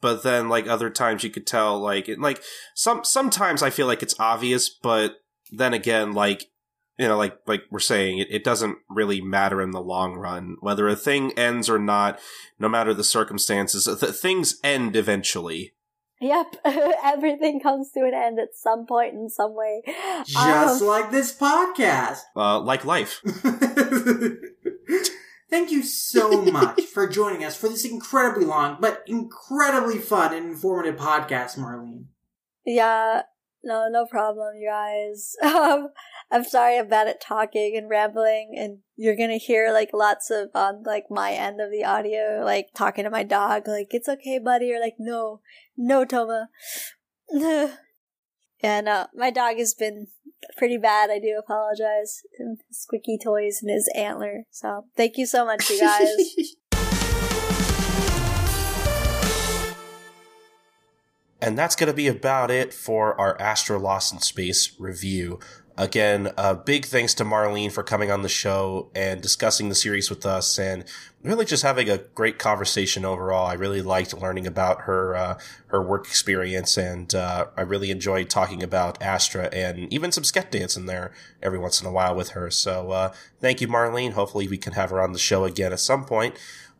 but then, like, other times you could tell, like, like, some, sometimes I feel like it's obvious, but then again, like, you know, like like we're saying, it, it doesn't really matter in the long run whether a thing ends or not. No matter the circumstances, th- things end eventually. Yep, everything comes to an end at some point in some way. Just um, like this podcast. Uh, like life. Thank you so much for joining us for this incredibly long but incredibly fun and informative podcast, Marlene. Yeah, no, no problem, you guys. Um, I'm sorry I'm bad at talking and rambling, and you're gonna hear like lots of on like my end of the audio, like talking to my dog, like it's okay, buddy, or like no, no, Toma. and uh, my dog has been pretty bad. I do apologize. And squeaky toys and his antler. So thank you so much, you guys. And that's going to be about it for our Astra Lost in Space review. Again, uh, big thanks to Marlene for coming on the show and discussing the series with us and really just having a great conversation overall. I really liked learning about her, uh, her work experience and, uh, I really enjoyed talking about Astra and even some Sket Dance in there every once in a while with her. So, uh, thank you, Marlene. Hopefully we can have her on the show again at some point.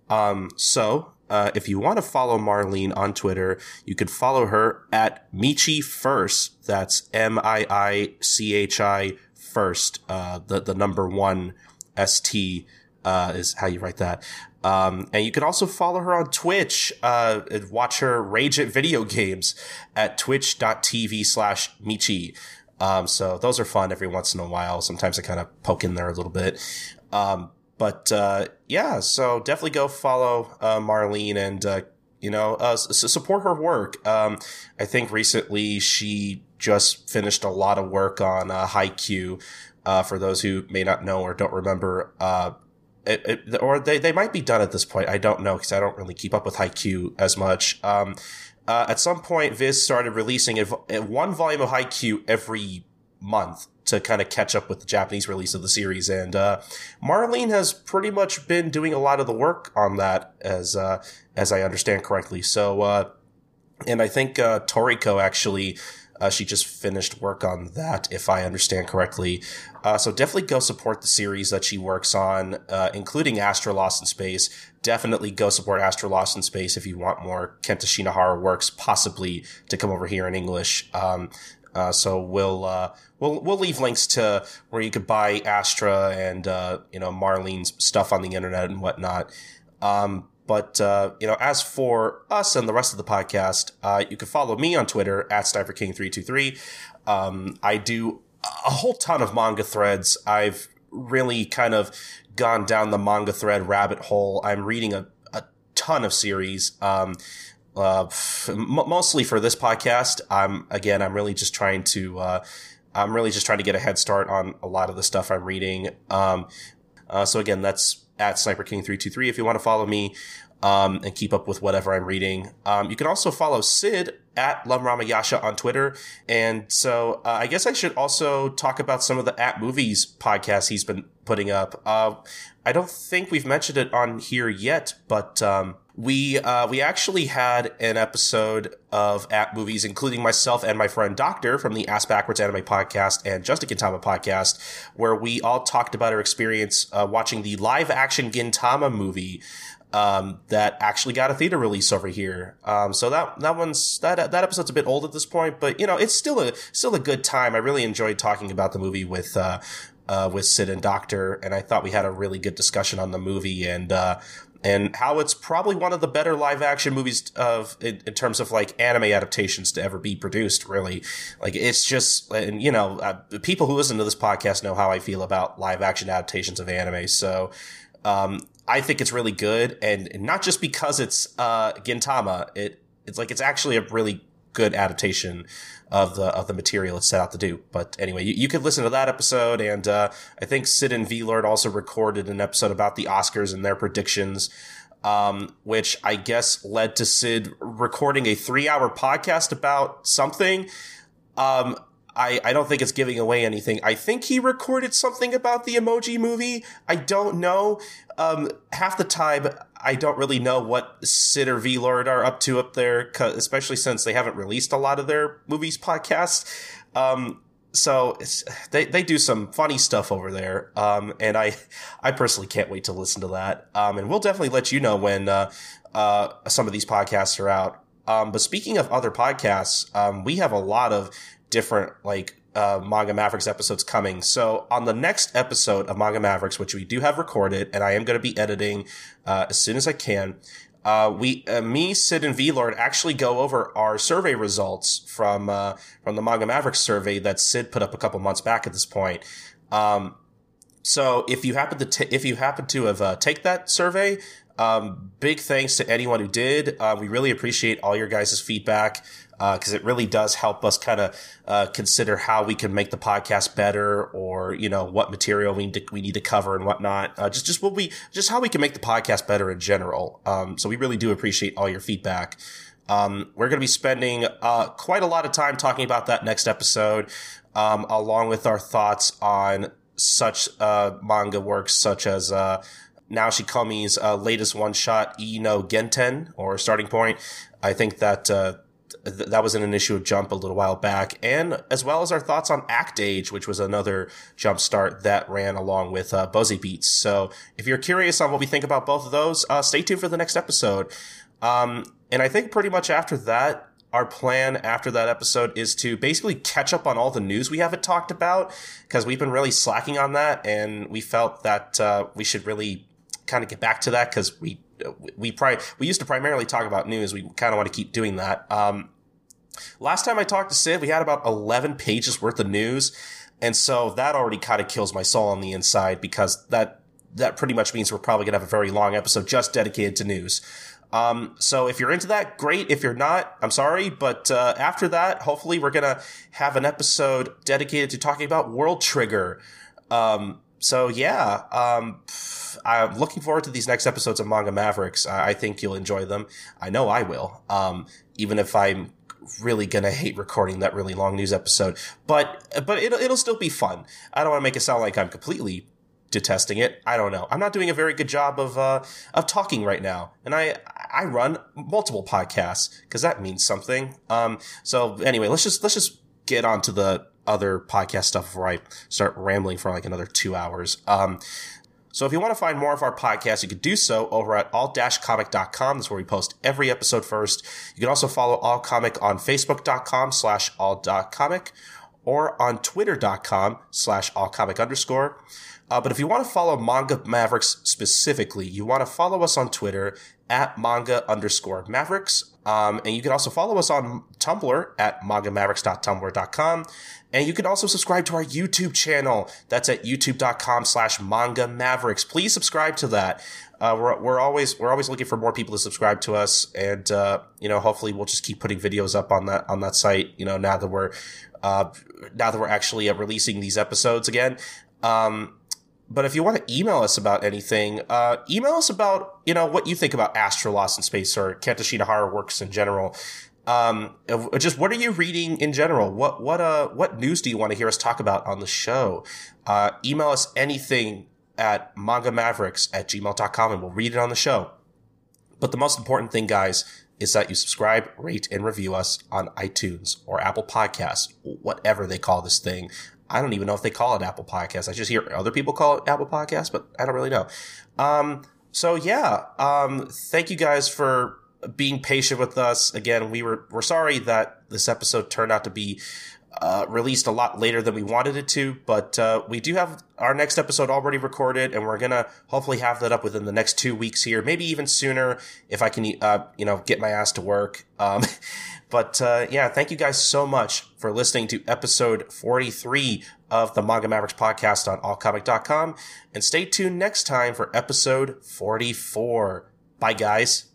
Um, so uh, if you want to follow Marlene on Twitter, you could follow her at Miichi First. That's M I I C H I First. Uh, the the number one S T uh, is how you write that. Um, and you can also follow her on Twitch, uh, and watch her rage at video games at twitch.tv slash Michi. Um, so those are fun every once in a while. Sometimes I kind of poke in there a little bit. Um, but uh, yeah, so definitely go follow uh, Marlene and uh, you know uh, support her work. Um, I think recently she just finished a lot of work on uh, Haikyuu. Uh, for those who may not know or don't remember, uh, it, it, or they, they might be done at this point. I don't know because I don't really keep up with Haikyuu as much. Um, uh, at some point, Viz started releasing a, a one volume of Haikyuu every month to kind of catch up with the Japanese release of the series. And uh, Marlene has pretty much been doing a lot of the work on that, as uh, as I understand correctly. So, uh, and I think uh, Toriko actually. Uh, she just finished work on that, if I understand correctly. Uh, so definitely go support the series that she works on, including Astra Lost in Space. Definitely go support Astra Lost in Space if you want more Kenta Shinohara works, possibly to come over here in English. Um, uh, so we'll uh, we'll we'll leave links to where you could buy Astra and uh, you know Marlene's stuff on the internet and whatnot. Um, but uh, you know, as for us and the rest of the podcast, uh, you can follow me on Twitter at SniperKing323. Um, I do a whole ton of manga threads. I've really kind of gone down the manga thread rabbit hole. I'm reading a, a ton of series. Um, uh, mostly for this podcast. I'm again, I'm really just trying to, uh, I'm really just trying to get a head start on a lot of the stuff I'm reading. Um, uh, so again, that's at Sniper King three two three. If you want to follow me, um, and keep up with whatever I'm reading. Um, you can also follow Sid at Love Ramayasha on Twitter. And so uh, I guess I should also talk about some of the at movies podcasts he's been putting up. Uh, I don't think we've mentioned it on here yet, but um, we uh, we actually had an episode of at movies, including myself and my friend Doctor from the Ass Backwards Anime podcast and Just a Gintama podcast, where we all talked about our experience uh, watching the live action Gintama movie. Um, that actually got a theater release over here. Um, so that that one's that that episode's a bit old at this point, but you know it's still a still a good time. I really enjoyed talking about the movie with uh, uh, with Sid and Doctor, and I thought we had a really good discussion on the movie. And uh, and how it's probably one of the better live action movies of in, in, terms of like anime adaptations to ever be produced. Really, like it's just and you know uh, people who listen to this podcast know how I feel about live action adaptations of anime. So um, I think it's really good, and, and not just because it's uh, Gintama. It it's like it's actually a really good adaptation of the of the material it's set out to do. But anyway, you, you could listen to that episode, and uh, I think Sid and V Lord also recorded an episode about the Oscars and their predictions. Um, which I guess led to Sid recording a three hour podcast about something. Um, I, I don't think it's giving away anything. I think he recorded something about the emoji movie. I don't know. Um, half the time, I don't really know what Sid or V Lord are up to up there, especially since they haven't released a lot of their movies podcasts. Um, so they they do some funny stuff over there, um, and I I personally can't wait to listen to that. Um, and we'll definitely let you know when uh, uh, some of these podcasts are out. Um, but speaking of other podcasts, um, we have a lot of different like uh, Manga Mavericks episodes coming. So on the next episode of Manga Mavericks, which we do have recorded, and I am going to be editing uh, as soon as I can. Uh, we, uh, me, Sid, and V Lord actually go over our survey results from uh, from the Manga Mavericks survey that Sid put up a couple months back. At this point, um, so if you happen to t- if you happen to have uh, take that survey, um, big thanks to anyone who did. We really appreciate all your guys' feedback because uh, it really does help us kind of uh, consider how we can make the podcast better, or you know what material we need to, we need to cover and whatnot. Uh, just just what we just how we can make the podcast better in general. Um, so we really do appreciate all your feedback. Um, we're going to be spending uh, quite a lot of time talking about that next episode, um, along with our thoughts on such uh, manga works such as uh, Naoshi Komi's uh, latest one shot, Ii no Genten, or Starting Point. I think that uh, th- that was in an initial jump a little while back, and as well as our thoughts on Act Age, which was another jump start that ran along with uh, Buzzy Beats. So if you're curious on what we think about both of those, uh, stay tuned for the next episode. Um, and I think pretty much after that, our plan after that episode is to basically catch up on all the news we haven't talked about because we've been really slacking on that, and we felt that uh, we should really kind of get back to that because we we pri- we used to primarily talk about news. We kind of want to keep doing that. Um, last time I talked to Sid, we had about eleven pages worth of news, and so that already kind of kills my soul on the inside because that that pretty much means we're probably gonna have a very long episode just dedicated to news. Um, so if you're into that, great. If you're not, I'm sorry. But uh, after that, hopefully, we're gonna have an episode dedicated to talking about World Trigger. Um, so yeah, um, I'm looking forward to these next episodes of Manga Mavericks. I think you'll enjoy them. I know I will. Um, even if I'm really gonna hate recording that really long news episode, but but it'll it'll still be fun. I don't want to make it sound like I'm completely detesting it. I don't know. I'm not doing a very good job of uh, of talking right now, and I I run multiple podcasts because that means something. Um, so anyway, let's just let's just get on to the other podcast stuff before I start rambling for like another two hours. Um, so if you want to find more of our podcast, you can do so over at all-comic.com. That's where we post every episode first. You can also follow All Comic on facebook.com slash all.comic or on twitter.com slash allcomic underscore. Uh, but if you want to follow Manga Mavericks specifically, you want to follow us on Twitter at manga underscore mavericks. Um, and you can also follow us on Tumblr at mangamavericks.tumblr.com. And you can also subscribe to our YouTube channel. That's at youtube.com slash manga mavericks. Please subscribe to that. Uh, we're, we're always, we're always looking for more people to subscribe to us. And, uh, you know, hopefully we'll just keep putting videos up on that, on that site, you know, now that we're, uh, now that we're actually uh, releasing these episodes again. Um, but if you want to email us about anything, uh, email us about, you know, what you think about Astra Lost in Space or Kenta Shinohara Works in general. Um, just what are you reading in general? What, what, uh, what news do you want to hear us talk about on the show? Uh, email us anything at mangamavericks at gmail.com and we'll read it on the show. But the most important thing, guys, is that you subscribe, rate, and review us on iTunes or Apple Podcasts, whatever they call this thing. I don't even know if they call it Apple Podcast. I just hear other people call it Apple Podcast, but I don't really know. Um, so yeah, um, thank you guys for being patient with us. Again, we were we're sorry that this episode turned out to be uh, released a lot later than we wanted it to, but uh, we do have our next episode already recorded, and we're gonna hopefully have that up within the next two weeks here, maybe even sooner if I can, uh, you know, get my ass to work. Um, but uh, yeah, thank you guys so much for listening to episode 43 of the Manga Mavericks podcast on allcomic.com, and stay tuned next time for episode 44. Bye, guys.